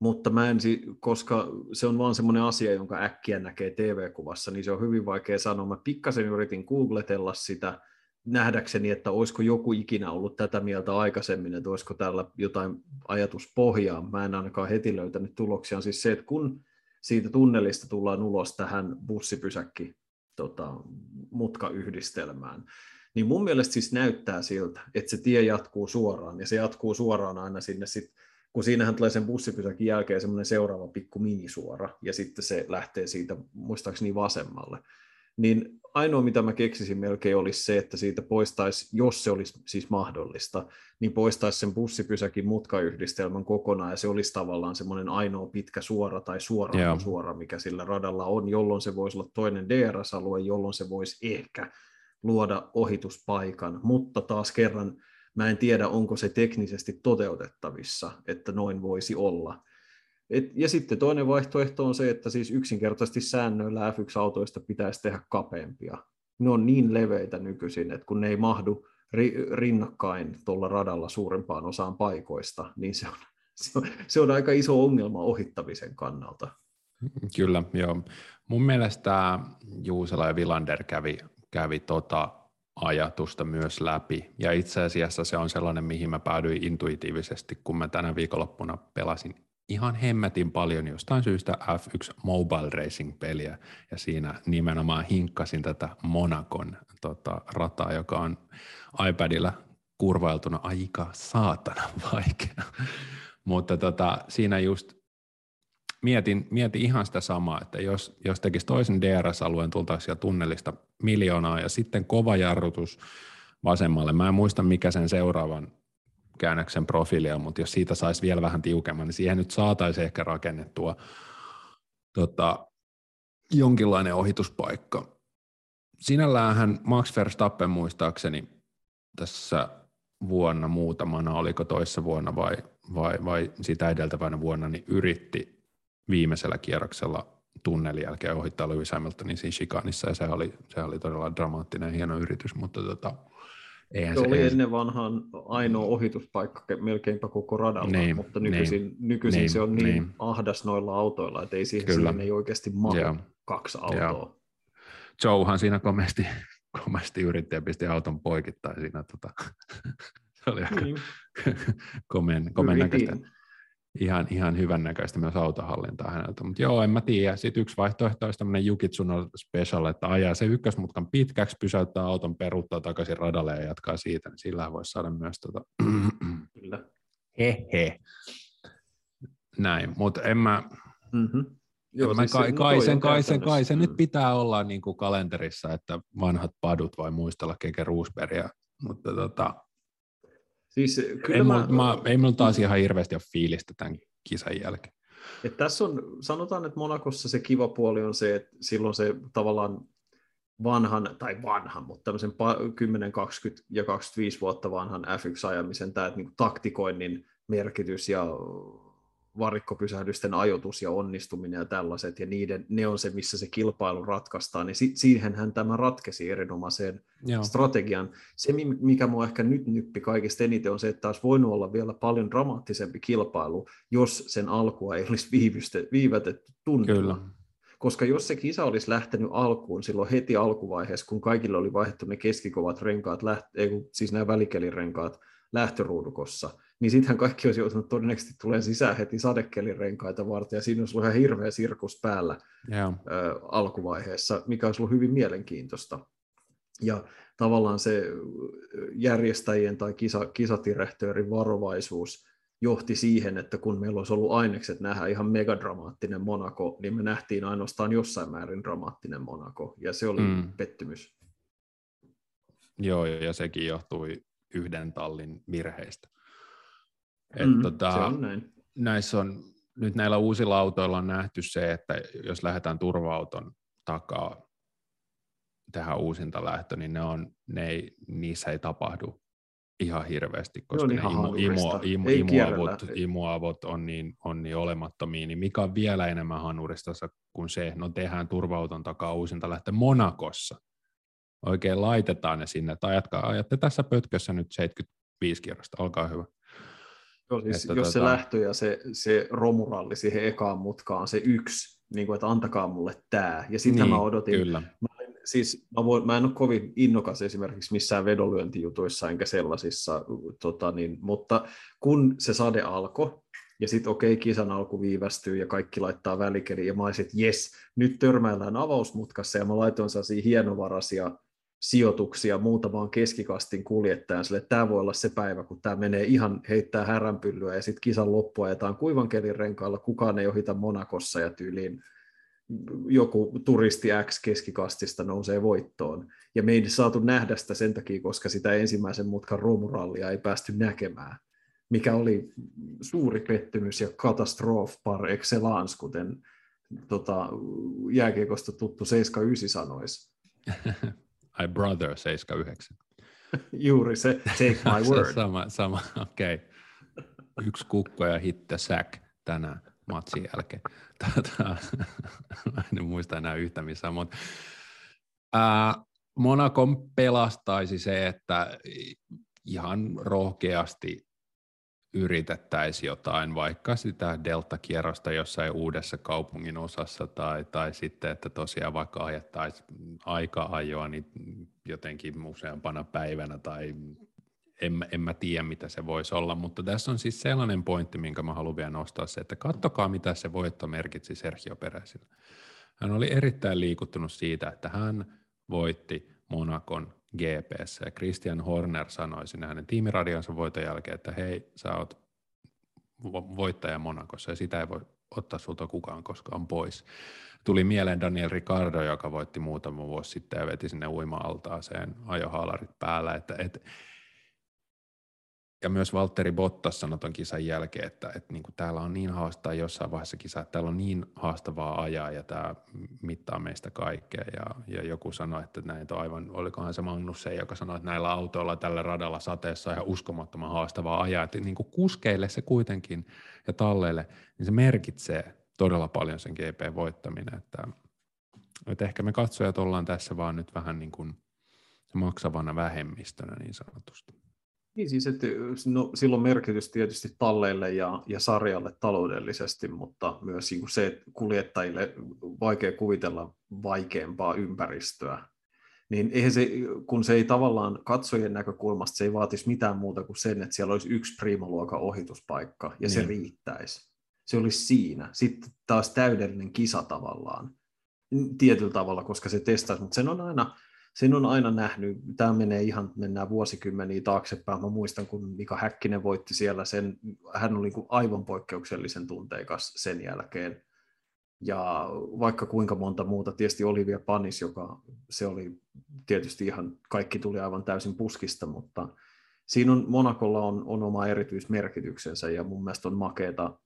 mutta mä en, koska se on vaan semmoinen asia, jonka äkkiä näkee TV-kuvassa, niin se on hyvin vaikea sanoa. Mä pikkasen yritin googletella sitä, nähdäkseni, että olisiko joku ikinä ollut tätä mieltä aikaisemmin, että olisiko tällä jotain ajatuspohjaa. Mä en ainakaan heti löytänyt tuloksia. On siis se, että kun siitä tunnelista tullaan ulos tähän bussipysäkki tota, mutkayhdistelmään, niin mun mielestä siis näyttää siltä, että se tie jatkuu suoraan, ja se jatkuu suoraan aina sinne sit, kun siinähän tulee sen bussipysäkin jälkeen semmoinen seuraava pikku minisuora, ja sitten se lähtee siitä muistaakseni vasemmalle niin ainoa mitä mä keksisin melkein olisi se, että siitä poistaisi, jos se olisi siis mahdollista, niin poistaisi sen bussipysäkin mutkayhdistelmän kokonaan, ja se olisi tavallaan semmoinen ainoa pitkä suora tai suora yeah. suora, mikä sillä radalla on, jolloin se voisi olla toinen DRS-alue, jolloin se voisi ehkä luoda ohituspaikan, mutta taas kerran mä en tiedä, onko se teknisesti toteutettavissa, että noin voisi olla. Et, ja sitten toinen vaihtoehto on se, että siis yksinkertaisesti säännöillä F1-autoista pitäisi tehdä kapeampia. Ne on niin leveitä nykyisin, että kun ne ei mahdu ri, rinnakkain tuolla radalla suurempaan osaan paikoista, niin se on, se on, se on aika iso ongelma ohittamisen kannalta. Kyllä, joo. Mun mielestä Juusela ja Vilander kävi, kävi tota ajatusta myös läpi. Ja itse asiassa se on sellainen, mihin mä päädyin intuitiivisesti, kun mä tänä viikonloppuna pelasin ihan hemmetin paljon jostain syystä F1 Mobile Racing-peliä, ja siinä nimenomaan hinkkasin tätä Monakon tota, rataa, joka on iPadilla kurvailtuna aika saatana [laughs] vaikeana. Mutta tota, siinä just mietin, mietin ihan sitä samaa, että jos, jos tekisi toisen DRS-alueen, tultaisiin tunnelista miljoonaa ja sitten kova jarrutus vasemmalle. Mä en muista, mikä sen seuraavan käännöksen profiilia, mutta jos siitä saisi vielä vähän tiukemman, niin siihen nyt saataisiin ehkä rakennettua tota, jonkinlainen ohituspaikka. Sinälläänhän Max Verstappen muistaakseni tässä vuonna muutamana, oliko toissa vuonna vai, vai, vai sitä edeltävänä vuonna, niin yritti viimeisellä kierroksella tunnelin jälkeen ohittaa Lewis Hamiltonin siinä chikanissa, ja se oli, se oli todella dramaattinen hieno yritys, mutta tota, Eihän se, se oli ei... ennen vanhaan ainoa ohituspaikka melkeinpä koko radalla, niin, mutta nykyisin, niin, nykyisin niin, se on niin, niin ahdas noilla autoilla, että ei siihen, siihen ei oikeasti mahdu Joo. kaksi autoa. Joo. Joehan siinä komesti, [laughs] komesti yritti ja pisti auton poikittain siinä. Tota, [laughs] se oli aika niin. [laughs] komen, komen näköistä. Ihan, ihan hyvännäköistä myös autohallintaa häneltä. Mutta joo, en mä tiedä. Sitten yksi vaihtoehto olisi tämmöinen Jukitsuno Special, että ajaa se ykkösmutkan pitkäksi, pysäyttää auton, peruuttaa takaisin radalle ja jatkaa siitä, niin sillä voisi saada myös tota... [clears throat] Kyllä. Hehe. Näin, mutta en mä... Mm-hmm. Joo, siis kai, kai, sen, kai, sen, kai se nyt pitää olla niin kuin kalenterissa, että vanhat padut vai muistella Keke Roosbergia, mutta tota, Siis, kyllä ei, mä, mä, ei minulla taas ihan hirveästi ole fiilistä tämän kisan jälkeen. Et tässä on, sanotaan, että Monakossa se kiva puoli on se, että silloin se tavallaan vanhan, tai vanhan, mutta tämmöisen 10, 20 ja 25 vuotta vanhan F1-ajamisen tämä niin taktikoinnin merkitys ja varikkopysähdysten ajoitus ja onnistuminen ja tällaiset, ja niiden, ne on se, missä se kilpailu ratkaistaan, niin si- siihenhän tämä ratkesi erinomaiseen Joo. strategian. Se, mikä mua ehkä nyt nyppi kaikista eniten, on se, että olisi voinut olla vielä paljon dramaattisempi kilpailu, jos sen alkua ei olisi viivyste, viivätetty tunnilla. Kyllä. Koska jos se kisa olisi lähtenyt alkuun silloin heti alkuvaiheessa, kun kaikille oli vaihdettu ne keskikovat renkaat, läht- ei, siis nämä välikelirenkaat lähtöruudukossa, niin sittenhän kaikki olisi joutunut todennäköisesti tulee sisään heti sadekelirenkaita varten, ja siinä olisi ollut ihan hirveä sirkus päällä yeah. ö, alkuvaiheessa, mikä olisi ollut hyvin mielenkiintoista. Ja tavallaan se järjestäjien tai kisa, kisatirehtöörin varovaisuus johti siihen, että kun meillä olisi ollut ainekset nähdä ihan megadramaattinen Monaco, niin me nähtiin ainoastaan jossain määrin dramaattinen Monaco, ja se oli mm. pettymys. Joo, ja sekin johtui yhden tallin virheistä. Et mm, tota, se on näin. Näissä on, nyt näillä uusilla autoilla on nähty se, että jos lähdetään turva-auton takaa tähän uusinta lähtö, niin ne on, ne ei, niissä ei tapahdu ihan hirveästi, koska ne, ne imu, imu, imu, imuavot, imuavot on, niin, on niin olemattomia, niin mikä on vielä enemmän hanurista kuin se, no tehdään turvauton takaa uusinta lähtö Monakossa. Oikein laitetaan ne sinne, tai ajatkaa, ajatte tässä pötkössä nyt 75 kierrosta, olkaa hyvä. Joo, siis että jos tota... se lähtö ja se, se romuralli siihen ekaan mutkaan se yksi, niin kuin, että antakaa mulle tämä. Ja sitä niin, mä odotin. Kyllä. Mä, siis, mä, voin, mä en ole kovin innokas esimerkiksi missään vedonlyöntijutuissa enkä sellaisissa, tota, niin, mutta kun se sade alkoi, ja sitten okei, okay, kisan alku viivästyy ja kaikki laittaa välikeli, ja mä olisin, että jes, nyt törmäillään avausmutkassa, ja mä laitoin sellaisia hienovarasia sijoituksia muutamaan keskikastin kuljettajan, sille tämä voi olla se päivä, kun tämä menee ihan heittää häränpyllyä ja sitten kisan loppua ajetaan kuivan kelin renkaalla, kukaan ei ohita Monakossa ja tyyliin joku turisti X keskikastista nousee voittoon. Ja me ei saatu nähdä sitä sen takia, koska sitä ensimmäisen mutkan romurallia ei päästy näkemään, mikä oli suuri pettymys ja katastrof par excellence, kuten tota, jääkiekosta tuttu 79 sanoisi. [laughs] I brother 79. [laughs] Juuri se, take my [laughs] word. sama, sama okei. Okay. Yksi kukko ja hitte sack tänään matsin jälkeen. [laughs] Tätä, en muista enää yhtä missään, mutta ää, Monakon pelastaisi se, että ihan rohkeasti yritettäisiin jotain, vaikka sitä delta-kierrosta jossain uudessa kaupungin osassa tai, tai sitten, että tosiaan vaikka ajettaisiin aika-ajoa niin jotenkin useampana päivänä tai en, en mä tiedä, mitä se voisi olla, mutta tässä on siis sellainen pointti, minkä mä haluan vielä nostaa se, että kattokaa, mitä se voitto merkitsi Sergio Peräsille. Hän oli erittäin liikuttunut siitä, että hän voitti Monakon GPS. Ja Christian Horner sanoi sinne hänen tiimiradionsa voiton jälkeen, että hei, sä oot voittaja Monakossa ja sitä ei voi ottaa sulta kukaan koskaan pois. Tuli mieleen Daniel Ricardo, joka voitti muutama vuosi sitten ja veti sinne uima-altaaseen ajohaalarit päällä, että, että ja myös Valtteri Bottas sanoi ton kisan jälkeen, että, että niin kuin täällä on niin haastavaa jossain vaiheessa kisa, että täällä on niin haastavaa ajaa ja tämä mittaa meistä kaikkea. Ja, ja joku sanoi, että näin on aivan, olikohan se Magnussen, joka sanoi, että näillä autoilla tällä radalla sateessa on ihan uskomattoman haastavaa ajaa. Että niin kuin kuskeille se kuitenkin ja talleille, niin se merkitsee todella paljon sen GP-voittaminen. Että, että ehkä me katsojat ollaan tässä vaan nyt vähän niin kuin maksavana vähemmistönä niin sanotusti. Niin siis, että no, silloin merkitys tietysti talleille ja, ja sarjalle taloudellisesti, mutta myös niin se, että kuljettajille vaikea kuvitella vaikeampaa ympäristöä niin eihän se, kun se ei tavallaan katsojien näkökulmasta, se ei vaatisi mitään muuta kuin sen, että siellä olisi yksi priimaluokan ohituspaikka, ja niin. se riittäisi. Se olisi siinä. Sitten taas täydellinen kisa tavallaan, tietyllä tavalla, koska se testaisi, mutta sen on aina, sen on aina nähnyt, tämä menee ihan, mennään vuosikymmeniä taaksepäin, mä muistan, kun Mika Häkkinen voitti siellä sen, hän oli niin aivan poikkeuksellisen tunteikas sen jälkeen, ja vaikka kuinka monta muuta, tietysti Olivia Panis, joka se oli tietysti ihan, kaikki tuli aivan täysin puskista, mutta siinä on, Monakolla on, on oma erityismerkityksensä ja mun mielestä on makeeta,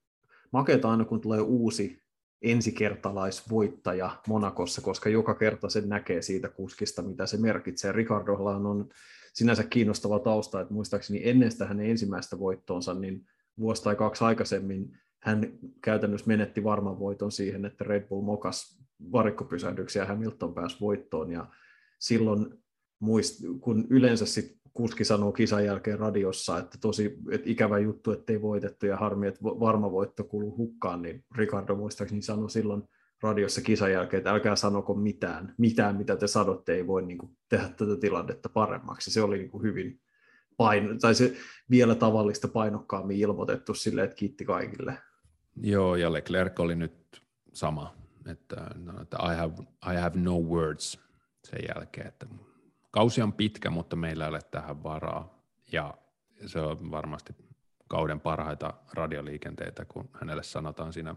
makeeta aina kun tulee uusi ensikertalaisvoittaja Monakossa, koska joka kerta sen näkee siitä kuskista, mitä se merkitsee. Ricardolla on sinänsä kiinnostava tausta, että muistaakseni ennen sitä hänen ensimmäistä voittoonsa, niin vuosi tai kaksi aikaisemmin hän käytännössä menetti varman voiton siihen, että Red Bull mokas varikkopysähdyksiä ja Hamilton pääsi voittoon. Ja silloin, kun yleensä sit kuski sanoo kisan jälkeen radiossa, että tosi että ikävä juttu, että ei voitettu ja harmi, että varma voitto kuluu hukkaan, niin Ricardo muistaakseni sanoi silloin radiossa kisan jälkeen, että älkää sanoko mitään. Mitään, mitä te sanotte, ei voi niin kuin, tehdä tätä tilannetta paremmaksi. Se oli niin kuin, hyvin paino, tai se vielä tavallista painokkaammin ilmoitettu sille, että kiitti kaikille. Joo, ja Leclerc oli nyt sama, että, no, että I, have, I have no words sen jälkeen, että kausi on pitkä, mutta meillä ei ole tähän varaa, ja se on varmasti kauden parhaita radioliikenteitä, kun hänelle sanotaan siinä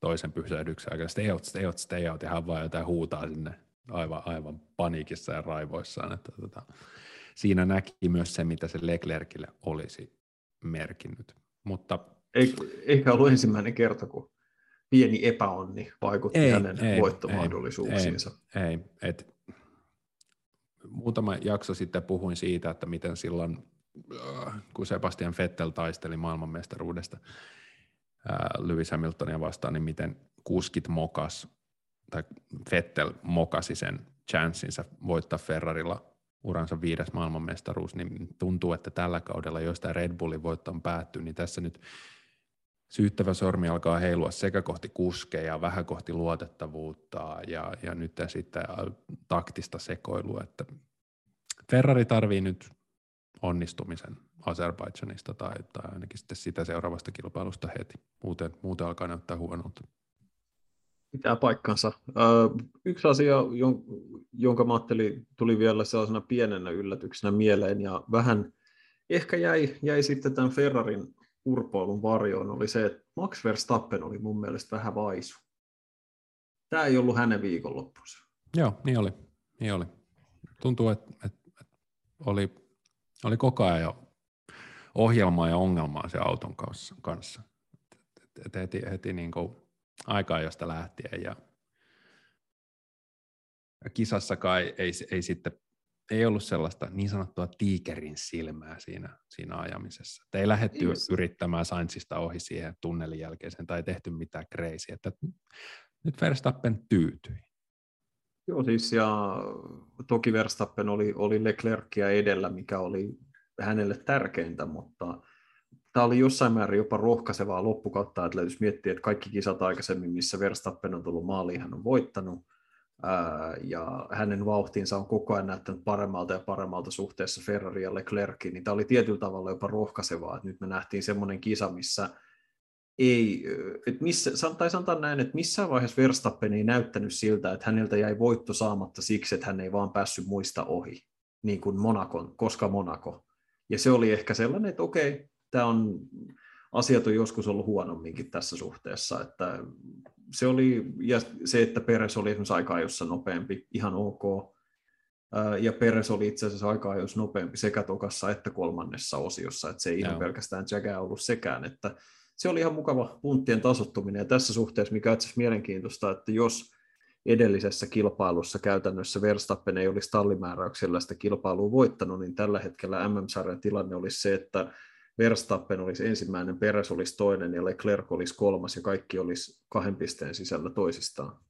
toisen pysähdyksen aikana, stay out, stay out, stay out, ja hän vaan jotain huutaa sinne aivan, aivan paniikissa ja raivoissaan, että tota, siinä näki myös se, mitä se Leclercille olisi merkinnyt. Mutta eikä ollut ensimmäinen kerta, kun pieni epäonni vaikutti ei, hänen ei, voittomahdollisuuksiinsa. Ei, ei. Et, muutama jakso sitten puhuin siitä, että miten silloin, äh, kun Sebastian Vettel taisteli maailmanmestaruudesta äh, Lewis Hamiltonia vastaan, niin miten kuskit mokas, tai Vettel mokasi sen chanssinsa voittaa Ferrarilla uransa viides maailmanmestaruus, niin tuntuu, että tällä kaudella, jos tämä Red Bullin voitto on päättynyt, niin tässä nyt syyttävä sormi alkaa heilua sekä kohti kuskeja, vähän kohti luotettavuutta ja, ja nyt sitten taktista sekoilua, että Ferrari tarvii nyt onnistumisen Azerbaidžanista tai, tai ainakin sitten sitä seuraavasta kilpailusta heti. Muuten, muuten alkaa näyttää huonolta. Pitää paikkansa. Yksi asia, jonka mä ajattelin, tuli vielä sellaisena pienenä yllätyksenä mieleen ja vähän ehkä jäi, jäi sitten tämän Ferrarin urpoilun varjoon oli se, että Max Verstappen oli mun mielestä vähän vaisu. Tämä ei ollut hänen viikonloppunsa. Joo, niin oli. Niin oli. Tuntuu, että, että, että oli, oli koko ajan jo ohjelmaa ja ongelmaa se auton kanssa. Et heti, heti niin kuin aikaa josta lähtien ja kisassakaan ei, ei, ei sitten ei ollut sellaista niin sanottua tiikerin silmää siinä, siinä ajamisessa. Että ei lähdetty yes. yrittämään Sainzista ohi siihen tunnelin jälkeiseen tai ei tehty mitään crazy. Että nyt Verstappen tyytyi. Joo siis ja toki Verstappen oli, oli Leclercia edellä, mikä oli hänelle tärkeintä, mutta tämä oli jossain määrin jopa rohkaisevaa loppukautta, että jos miettiä, että kaikki kisat aikaisemmin, missä Verstappen on tullut maaliin, hän on voittanut, ja hänen vauhtinsa on koko ajan näyttänyt paremmalta ja paremmalta suhteessa Ferrari ja Leclercin, niin tämä oli tietyllä tavalla jopa rohkaisevaa, että nyt me nähtiin semmoinen kisa, missä ei, että missä, tai sanotaan näin, että missään vaiheessa Verstappen ei näyttänyt siltä, että häneltä jäi voitto saamatta siksi, että hän ei vaan päässyt muista ohi, niin kuin Monakon, koska Monako. Ja se oli ehkä sellainen, että okei, tämä on, asiat on joskus ollut huonomminkin tässä suhteessa, että se oli, ja se, että Peres oli esimerkiksi aika ajossa nopeampi, ihan ok. Ja Peres oli itse asiassa aika ajoissa nopeampi sekä tokassa että kolmannessa osiossa, että se ei Joo. ihan pelkästään Jaga ollut sekään, että se oli ihan mukava punttien tasottuminen, ja tässä suhteessa, mikä on mielenkiintoista, että jos edellisessä kilpailussa käytännössä Verstappen ei olisi tallimääräyksellä sitä kilpailua voittanut, niin tällä hetkellä MM-sarjan tilanne olisi se, että Verstappen olisi ensimmäinen, Peres olisi toinen ja Leclerc olisi kolmas ja kaikki olisi kahden pisteen sisällä toisistaan.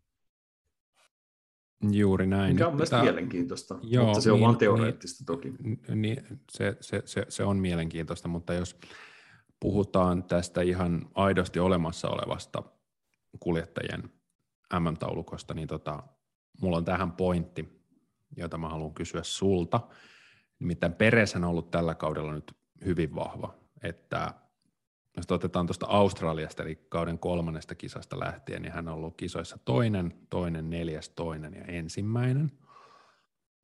Juuri näin. Mikä on mielestäni mielenkiintoista, joo, mutta se on niin, vain teoreettista niin, toki. Niin, se, se, se, se on mielenkiintoista, mutta jos puhutaan tästä ihan aidosti olemassa olevasta kuljettajien MM-taulukosta, niin tota, mulla on tähän pointti, joita mä haluan kysyä sulta. Nimittäin Peres on ollut tällä kaudella nyt hyvin vahva, että jos otetaan tuosta Australiasta, eli kauden kolmannesta kisasta lähtien, niin hän on ollut kisoissa toinen, toinen, neljäs, toinen ja ensimmäinen.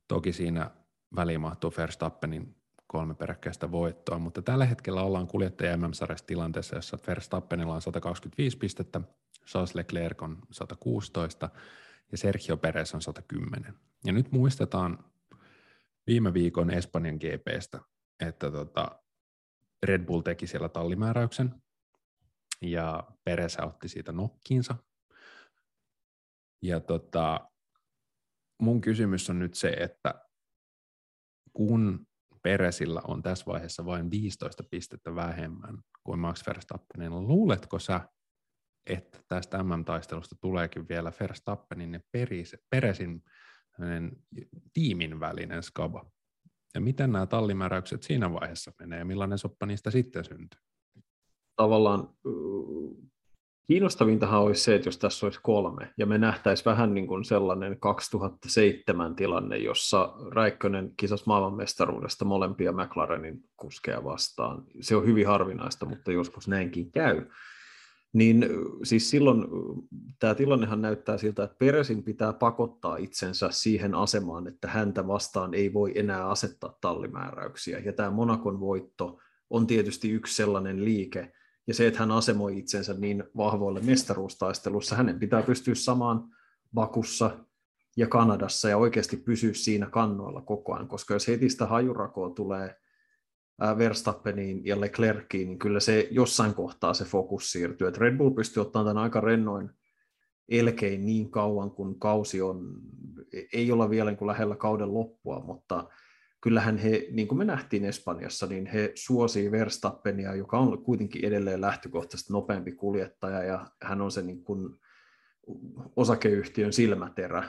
Toki siinä väliin mahtuu Verstappenin kolme peräkkäistä voittoa, mutta tällä hetkellä ollaan kuljettaja mm tilanteessa, jossa Verstappenilla on 125 pistettä, Charles Leclerc on 116 ja Sergio Perez on 110. Ja nyt muistetaan viime viikon Espanjan GPstä, että tota Red Bull teki siellä tallimääräyksen ja Perez otti siitä nokkiinsa. Ja tota, mun kysymys on nyt se, että kun Peresillä on tässä vaiheessa vain 15 pistettä vähemmän kuin Max Verstappenilla, luuletko sä, että tästä MM-taistelusta tuleekin vielä Verstappenin ja Peresin tiimin välinen skaba? Ja miten nämä tallimääräykset siinä vaiheessa menee ja millainen soppa niistä sitten syntyy? Tavallaan Kiinnostavintahan olisi se, että jos tässä olisi kolme, ja me nähtäisiin vähän niin kuin sellainen 2007 tilanne, jossa Räikkönen kisasi maailmanmestaruudesta molempia McLarenin kuskeja vastaan. Se on hyvin harvinaista, mutta joskus näinkin käy. Niin siis silloin tämä tilannehan näyttää siltä, että Peresin pitää pakottaa itsensä siihen asemaan, että häntä vastaan ei voi enää asettaa tallimääräyksiä. Ja tämä Monakon voitto on tietysti yksi sellainen liike, ja se, että hän asemoi itsensä niin vahvoille mestaruustaistelussa, hänen pitää pystyä samaan Bakussa ja Kanadassa ja oikeasti pysyä siinä kannoilla koko ajan, koska jos heti sitä hajurakoa tulee Verstappeniin ja Leclerciin, niin kyllä se jossain kohtaa se fokus siirtyy. Että Red Bull pystyy ottamaan tämän aika rennoin elkein niin kauan, kun kausi on, ei olla vielä niin kuin lähellä kauden loppua, mutta kyllähän he, niin kuin me nähtiin Espanjassa, niin he suosii Verstappenia, joka on kuitenkin edelleen lähtökohtaisesti nopeampi kuljettaja, ja hän on se niin kuin osakeyhtiön silmäterä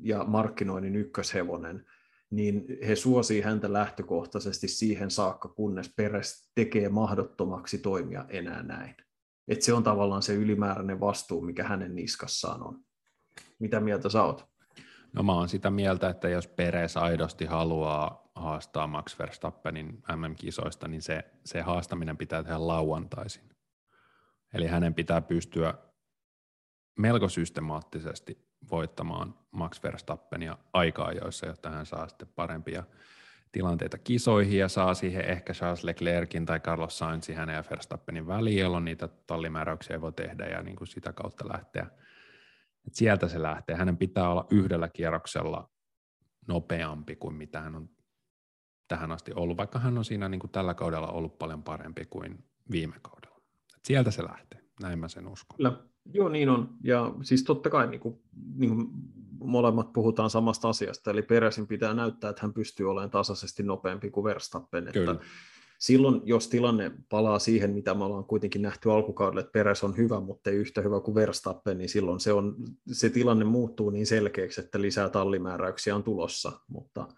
ja markkinoinnin ykköshevonen, niin he suosii häntä lähtökohtaisesti siihen saakka, kunnes Peres tekee mahdottomaksi toimia enää näin. Et se on tavallaan se ylimääräinen vastuu, mikä hänen niskassaan on. Mitä mieltä sä oot? No mä oon sitä mieltä, että jos Peres aidosti haluaa haastaa Max Verstappenin MM-kisoista, niin se, se haastaminen pitää tehdä lauantaisin. Eli hänen pitää pystyä melko systemaattisesti voittamaan Max Verstappenia aika-ajoissa, jotta hän saa sitten parempia tilanteita kisoihin ja saa siihen ehkä Charles Leclerkin tai Carlos Sainzin hänen ja Verstappenin väliin, jolloin niitä tallimääräyksiä ei voi tehdä ja niin kuin sitä kautta lähteä – et sieltä se lähtee. Hänen pitää olla yhdellä kierroksella nopeampi kuin mitä hän on tähän asti ollut, vaikka hän on siinä niin kuin tällä kaudella ollut paljon parempi kuin viime kaudella. Et sieltä se lähtee, näin mä sen uskon. Kyllä. Joo, niin on. Ja siis totta kai niin kuin, niin kuin molemmat puhutaan samasta asiasta, eli Peresin pitää näyttää, että hän pystyy olemaan tasaisesti nopeampi kuin Verstappen. Kyllä. Että silloin, jos tilanne palaa siihen, mitä me ollaan kuitenkin nähty alkukaudella, että Peres on hyvä, mutta ei yhtä hyvä kuin Verstappen, niin silloin se, on, se tilanne muuttuu niin selkeäksi, että lisää tallimääräyksiä on tulossa. Mutta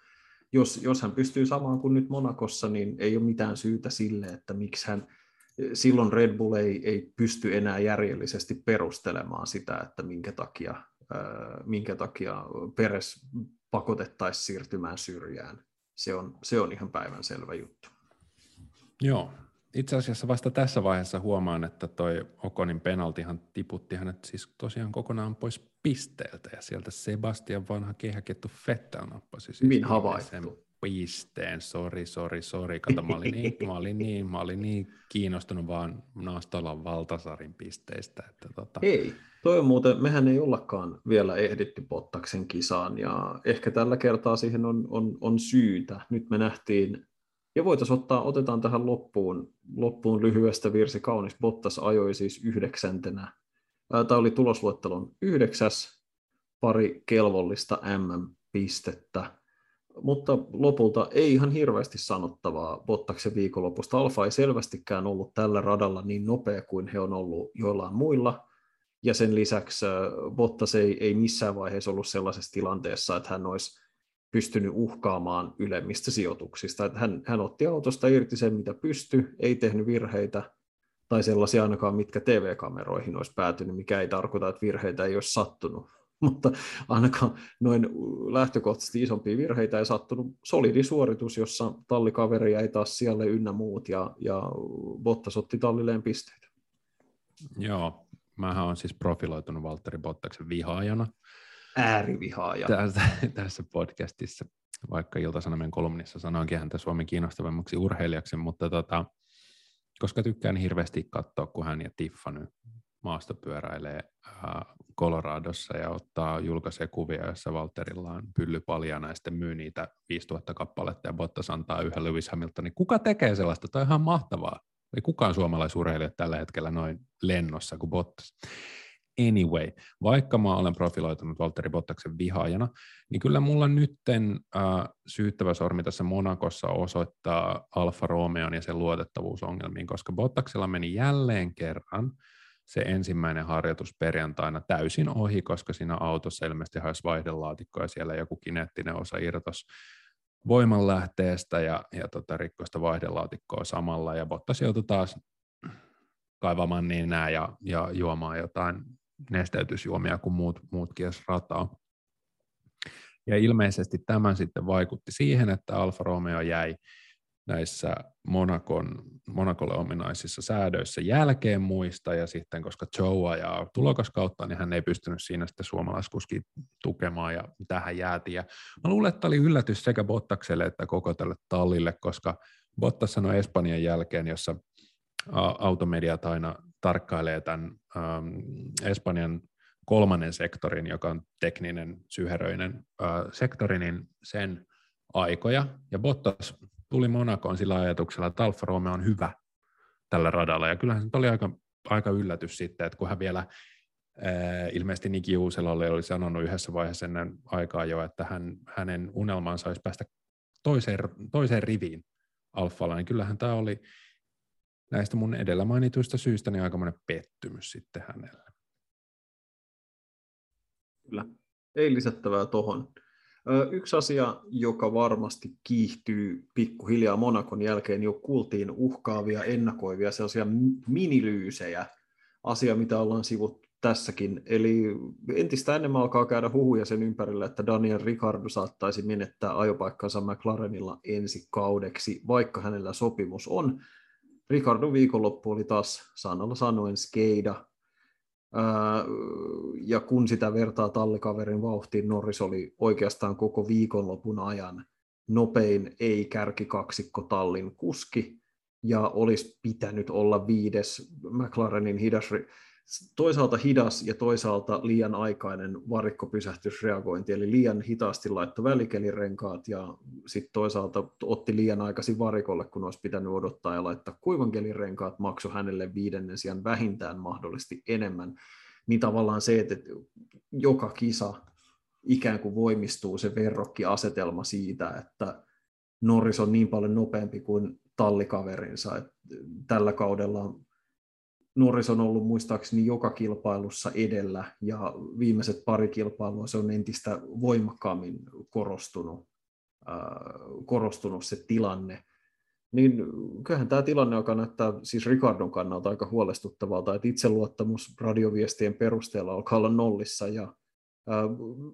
jos, jos hän pystyy samaan kuin nyt Monakossa, niin ei ole mitään syytä sille, että miksi hän, silloin Red Bull ei, ei pysty enää järjellisesti perustelemaan sitä, että minkä takia, minkä takia Peres pakotettaisiin siirtymään syrjään. Se on, se on ihan päivänselvä juttu. Joo, itse asiassa vasta tässä vaiheessa huomaan, että toi Okonin penaltihan tiputti hänet siis tosiaan kokonaan pois pisteeltä, ja sieltä Sebastian vanha kehäkettu Fettel nappasi siis Hyvin havaittu. Pisteen, sori, sori, sori, kato, mä olin, niin, mä olin, niin, mä olin niin kiinnostunut vaan Naastolan valtasarin pisteistä. Että tota... Ei, toi on muuten, mehän ei ollakaan vielä ehditty Bottaksen kisaan, ja ehkä tällä kertaa siihen on, on, on syytä. Nyt me nähtiin ja voitaisiin ottaa, otetaan tähän loppuun, loppuun lyhyestä virsi kaunis. Bottas ajoi siis yhdeksäntenä. Tämä oli tulosluettelon yhdeksäs, pari kelvollista MM-pistettä, mutta lopulta ei ihan hirveästi sanottavaa Bottaksen viikonlopusta. Alfa ei selvästikään ollut tällä radalla niin nopea kuin he on ollut joillain muilla, ja sen lisäksi Bottas ei, ei missään vaiheessa ollut sellaisessa tilanteessa, että hän olisi pystynyt uhkaamaan ylemmistä sijoituksista. Että hän, hän otti autosta irti sen, mitä pystyi, ei tehnyt virheitä, tai sellaisia ainakaan, mitkä TV-kameroihin olisi päätynyt, mikä ei tarkoita, että virheitä ei olisi sattunut. Mutta ainakaan noin lähtökohtaisesti isompia virheitä ei sattunut. Solidi suoritus, jossa tallikaveri jäi taas siellä ynnä muut, ja, ja Bottas otti tallilleen pisteitä. Joo, mähän on siis profiloitunut Valtteri Bottaksen vihaajana. Äärivihaaja. Tässä, tässä podcastissa, vaikka Ilta-Sanomien kolumnissa sanoinkin häntä Suomen kiinnostavammaksi urheilijaksi, mutta tota, koska tykkään hirveästi katsoa, kun hän ja Tiffany maastopyöräilee Coloradossa ja ottaa julkaisee kuvia, jossa Walterilla on pylly paljana ja sitten myy niitä 5000 kappaletta ja Bottas antaa yhden Lewis Hamiltonin. Kuka tekee sellaista? Tämä on ihan mahtavaa. Ei kukaan suomalaisurheilija tällä hetkellä noin lennossa kuin Bottas. Anyway, vaikka mä olen profiloitunut Valtteri Bottaksen vihaajana, niin kyllä mulla nytten äh, syyttävä sormi tässä Monakossa osoittaa Alfa Romeon ja sen luotettavuusongelmiin, koska Bottaksella meni jälleen kerran se ensimmäinen harjoitus perjantaina täysin ohi, koska siinä autossa ilmeisesti haisi vaihdelaatikko ja siellä joku kineettinen osa irtos voimanlähteestä ja, ja tota, rikkoista vaihdelaatikkoa samalla ja Bottas joutui taas kaivamaan niin nää ja, ja juomaan jotain nesteytysjuomia kuin muut, muut kies rataa. Ja ilmeisesti tämä sitten vaikutti siihen, että Alfa Romeo jäi näissä Monakon, Monakolle ominaisissa säädöissä jälkeen muista, ja sitten koska Joe ajaa tulokaskautta, niin hän ei pystynyt siinä sitten suomalaiskuski tukemaan, ja tähän jäätiin. Ja mä luulen, että oli yllätys sekä Bottakselle että koko tälle tallille, koska Bottas sanoi Espanjan jälkeen, jossa automediat aina tarkkailee tämän ähm, Espanjan kolmannen sektorin, joka on tekninen, syheröinen äh, sektori, niin sen aikoja. Ja Bottas tuli Monakoon sillä ajatuksella, että Alfa Romeo on hyvä tällä radalla. Ja kyllähän se oli aika, aika yllätys sitten, että kun hän vielä ää, ilmeisesti Niki Uuselalle oli sanonut yhdessä vaiheessa ennen aikaa jo, että hän, hänen unelmansa olisi päästä toiseen, toiseen riviin Alfalla, niin kyllähän tämä oli näistä mun edellä mainituista syistä niin aikamoinen pettymys sitten hänelle. Kyllä, ei lisättävää tohon. Yksi asia, joka varmasti kiihtyy pikkuhiljaa Monakon jälkeen, jo kuultiin uhkaavia, ennakoivia, sellaisia minilyysejä, asia, mitä ollaan sivuttu tässäkin. Eli entistä enemmän alkaa käydä huhuja sen ympärillä, että Daniel Ricardo saattaisi menettää ajopaikkansa McLarenilla ensi kaudeksi, vaikka hänellä sopimus on. Ricardo viikonloppu oli taas sanalla sanoen skeida, ja kun sitä vertaa tallikaverin vauhtiin, Norris oli oikeastaan koko viikonlopun ajan nopein ei-kärkikaksikko tallin kuski, ja olisi pitänyt olla viides McLarenin hidas, toisaalta hidas ja toisaalta liian aikainen varikkopysähtysreagointi, eli liian hitaasti laittoi välikelirenkaat ja sitten toisaalta otti liian aikaisin varikolle, kun olisi pitänyt odottaa ja laittaa kuivankelirenkaat, maksoi hänelle viidennen sijaan vähintään mahdollisesti enemmän, niin tavallaan se, että joka kisa ikään kuin voimistuu se verrokkiasetelma siitä, että Norris on niin paljon nopeampi kuin tallikaverinsa, että tällä kaudella Norris on ollut muistaakseni joka kilpailussa edellä ja viimeiset pari kilpailua se on entistä voimakkaammin korostunut, äh, korostunut se tilanne. Niin kyllähän tämä tilanne, joka näyttää siis Ricardon kannalta aika huolestuttavalta, että itseluottamus radioviestien perusteella alkaa olla nollissa ja äh,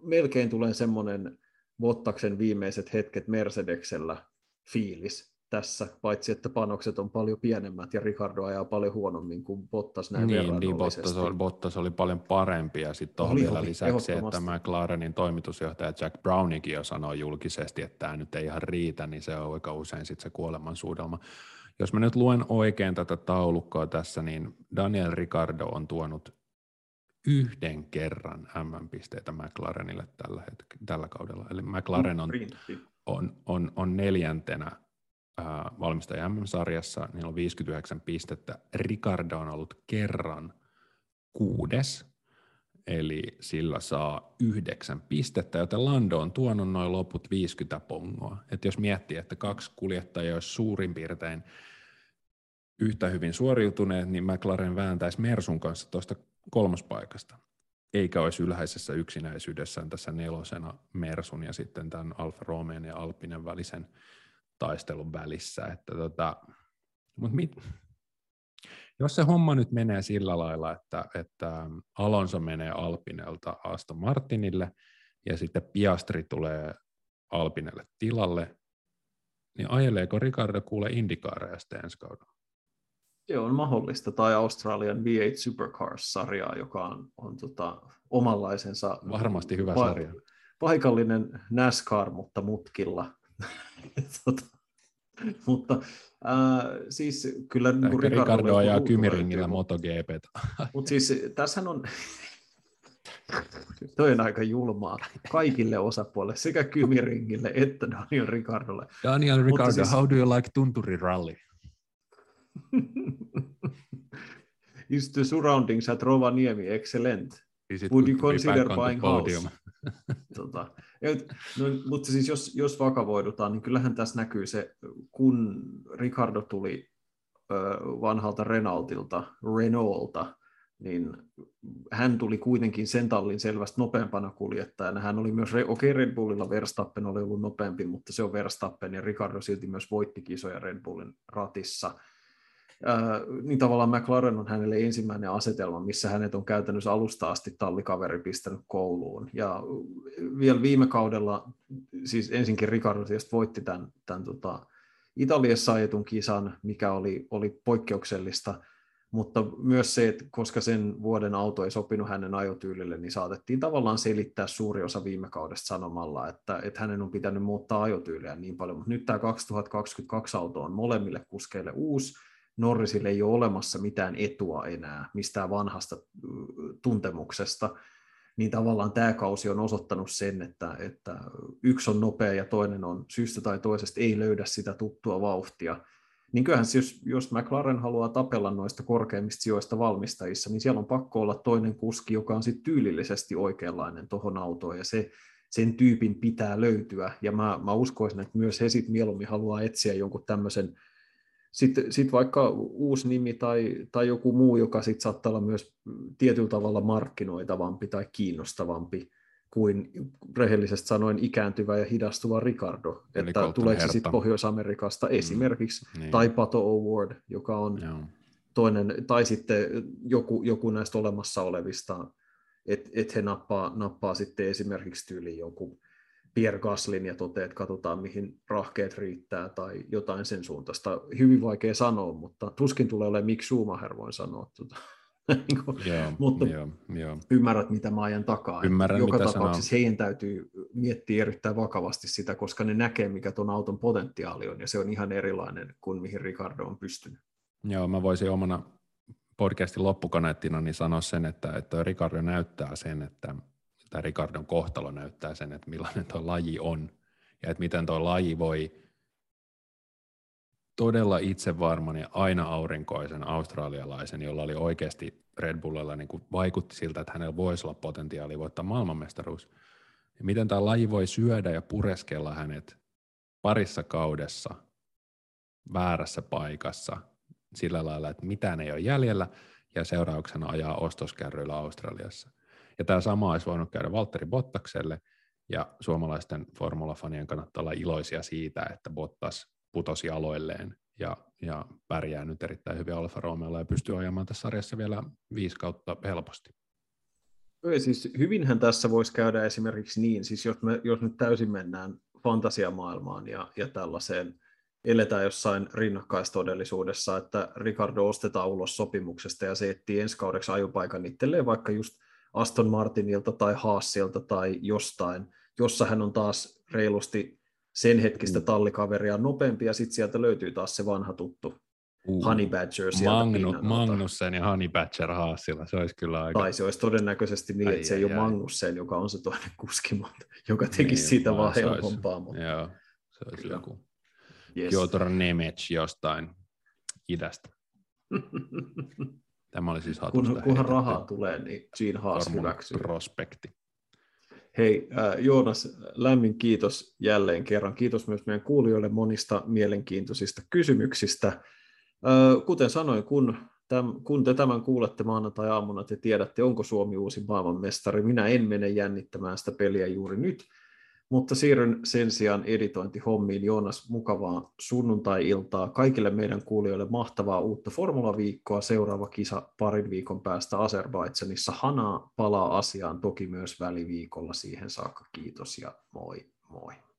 melkein tulee semmoinen Bottaksen viimeiset hetket Mercedeksellä fiilis, tässä, paitsi että panokset on paljon pienemmät ja Ricardo ajaa paljon huonommin kuin Bottas näin Niin, niin Bottas, oli, Bottas oli paljon parempi ja sitten on vielä oli, lisäksi, että McLarenin toimitusjohtaja Jack Brownikin jo sanoi julkisesti, että tämä nyt ei ihan riitä, niin se on aika usein sitten se kuoleman suudelma. Jos mä nyt luen oikein tätä taulukkoa tässä, niin Daniel Ricardo on tuonut yhden kerran MM-pisteitä McLarenille tällä, hetk- tällä kaudella. Eli McLaren on, on, on, on neljäntenä valmistaja MM-sarjassa, niillä on 59 pistettä. Ricardo on ollut kerran kuudes, eli sillä saa yhdeksän pistettä, joten Lando on tuonut noin loput 50 pongoa. Et jos miettii, että kaksi kuljettajaa olisi suurin piirtein yhtä hyvin suoriutuneet, niin McLaren vääntäisi Mersun kanssa tuosta kolmospaikasta, eikä olisi ylhäisessä yksinäisyydessään tässä nelosena Mersun ja sitten tämän Alfa Romeon ja Alpinen välisen taistelun välissä. Että tota, mut mit, jos se homma nyt menee sillä lailla, että, että Alonso menee Alpinelta Aston Martinille ja sitten Piastri tulee Alpinelle tilalle, niin ajeleeko Ricardo kuule indikaareja sitten ensi kaudella? Se on mahdollista, tai Australian V8 Supercars-sarjaa, joka on, on tota, omanlaisensa... Varmasti hyvä pa- sarja. Paikallinen NASCAR, mutta mutkilla. [laughs] tota, mutta äh, siis kyllä... Niin Ricardo, Ricardo ajaa Kymiringillä MotoGP. [laughs] Mutta siis tässähän on... [laughs] Toi on aika julmaa kaikille osapuolille, sekä Kymiringille että Daniel Ricardolle. Daniel Ricardo, siis... how do you like Tunturi Rally? Is the surroundings at Rovaniemi excellent? Would you consider buying house? tota, no, mutta siis jos, jos vakavoidutaan, niin kyllähän tässä näkyy se, kun Ricardo tuli vanhalta Renaultilta, Renaulta, niin hän tuli kuitenkin sen tallin selvästi nopeampana kuljettajana. Hän oli myös, okei okay, Red Bullilla Verstappen oli ollut nopeampi, mutta se on Verstappen ja Ricardo silti myös voitti kisoja Red Bullin ratissa niin tavallaan McLaren on hänelle ensimmäinen asetelma, missä hänet on käytännössä alusta asti tallikaveri pistänyt kouluun. Ja vielä viime kaudella, siis ensinkin Ricardo voitti tämän, tämän tota, Italiassa ajetun kisan, mikä oli, oli poikkeuksellista, mutta myös se, että koska sen vuoden auto ei sopinut hänen ajotyylille, niin saatettiin tavallaan selittää suuri osa viime kaudesta sanomalla, että, että hänen on pitänyt muuttaa ajotyyliä niin paljon, mutta nyt tämä 2022 auto on molemmille kuskeille uusi, Norrisille ei ole olemassa mitään etua enää mistään vanhasta tuntemuksesta, niin tavallaan tämä kausi on osoittanut sen, että, että yksi on nopea ja toinen on syystä tai toisesta ei löydä sitä tuttua vauhtia. Niin kyllähän jos, jos McLaren haluaa tapella noista korkeimmista sijoista valmistajissa, niin siellä on pakko olla toinen kuski, joka on sitten tyylillisesti oikeanlainen tuohon autoon, ja se, sen tyypin pitää löytyä, ja mä, mä uskoisin, että myös he sitten mieluummin haluaa etsiä jonkun tämmöisen sitten sit vaikka uusi nimi tai, tai joku muu, joka sit saattaa olla myös tietyllä tavalla markkinoitavampi tai kiinnostavampi kuin rehellisesti sanoen ikääntyvä ja hidastuva Ricardo. Eli että tuleeko se sitten Pohjois-Amerikasta mm. esimerkiksi, niin. tai Pato Award, joka on Joo. toinen, tai sitten joku, joku näistä olemassa olevista, että et he nappaa, nappaa sitten esimerkiksi tyyliin joku Pierre Gaslin ja toteaa, että katsotaan mihin rahkeet riittää tai jotain sen suuntaista. Hyvin vaikea sanoa, mutta tuskin tulee olemaan Mick Schumacher, voin sanoa. Tuota. [laughs] joo, mutta joo, joo. ymmärrät, mitä mä ajan takaa. Ymmärrän, Joka mitä tapauksessa sanoo. heidän täytyy miettiä erittäin vakavasti sitä, koska ne näkee, mikä tuon auton potentiaali on, ja se on ihan erilainen kuin mihin Ricardo on pystynyt. Joo, mä voisin omana podcastin loppukaneettina niin sanoa sen, että, että Ricardo näyttää sen, että tämä Ricardon kohtalo näyttää sen, että millainen tuo laji on ja että miten tuo laji voi todella itsevarman ja aina aurinkoisen australialaisen, jolla oli oikeasti Red Bullilla niin kuin vaikutti siltä, että hänellä voisi olla potentiaali voittaa maailmanmestaruus. Ja miten tämä laji voi syödä ja pureskella hänet parissa kaudessa väärässä paikassa sillä lailla, että mitään ei ole jäljellä ja seurauksena ajaa ostoskärryillä Australiassa. Ja tämä sama olisi voinut käydä Valtteri Bottakselle, ja suomalaisten formulafanien kannattaa olla iloisia siitä, että Bottas putosi aloilleen ja, ja pärjää nyt erittäin hyvin Alfa Romeolla ja pystyy ajamaan tässä sarjassa vielä viisi kautta helposti. Ei, siis hyvinhän tässä voisi käydä esimerkiksi niin, siis jos, me, jos nyt täysin mennään fantasiamaailmaan ja, ja tällaiseen, eletään jossain rinnakkaistodellisuudessa, että Ricardo ostetaan ulos sopimuksesta ja se etsii ensi kaudeksi ajopaikan itselleen vaikka just Aston Martinilta tai Haasilta tai jostain, jossa hän on taas reilusti sen hetkistä mm. tallikaveria nopeampi, ja sitten sieltä löytyy taas se vanha tuttu uh, Honey Badger sieltä Magnu, Magnussen ja Honey Badger Haasilla, se olisi kyllä aika... Tai se olisi todennäköisesti niin, ai, että se ai, ei ai, ole Magnussen, joka on se toinen kuski, mutta joka teki niin, siitä vaan helpompaa. Mutta... Joo, se olisi kyllä. joku yes. Piotr Nemec jostain idästä. [laughs] Tämä oli siis Kun, kunhan heitetty. rahaa tulee, niin Gene Haas hyväksyy. Prospekti. Hei äh, Joonas, lämmin kiitos jälleen kerran. Kiitos myös meidän kuulijoille monista mielenkiintoisista kysymyksistä. Äh, kuten sanoin, kun, täm, kun te tämän kuulette maanantai-aamuna, te tiedätte, onko Suomi uusi maailmanmestari. Minä en mene jännittämään sitä peliä juuri nyt, Mutta siirryn sen sijaan editointihommiin. Joonas, mukavaa sunnuntai-iltaa. Kaikille meidän kuulijoille mahtavaa uutta Formula-viikkoa. Seuraava kisa parin viikon päästä Azerbaidsanissa. Hanaa palaa asiaan toki myös väliviikolla. Siihen saakka kiitos ja moi moi.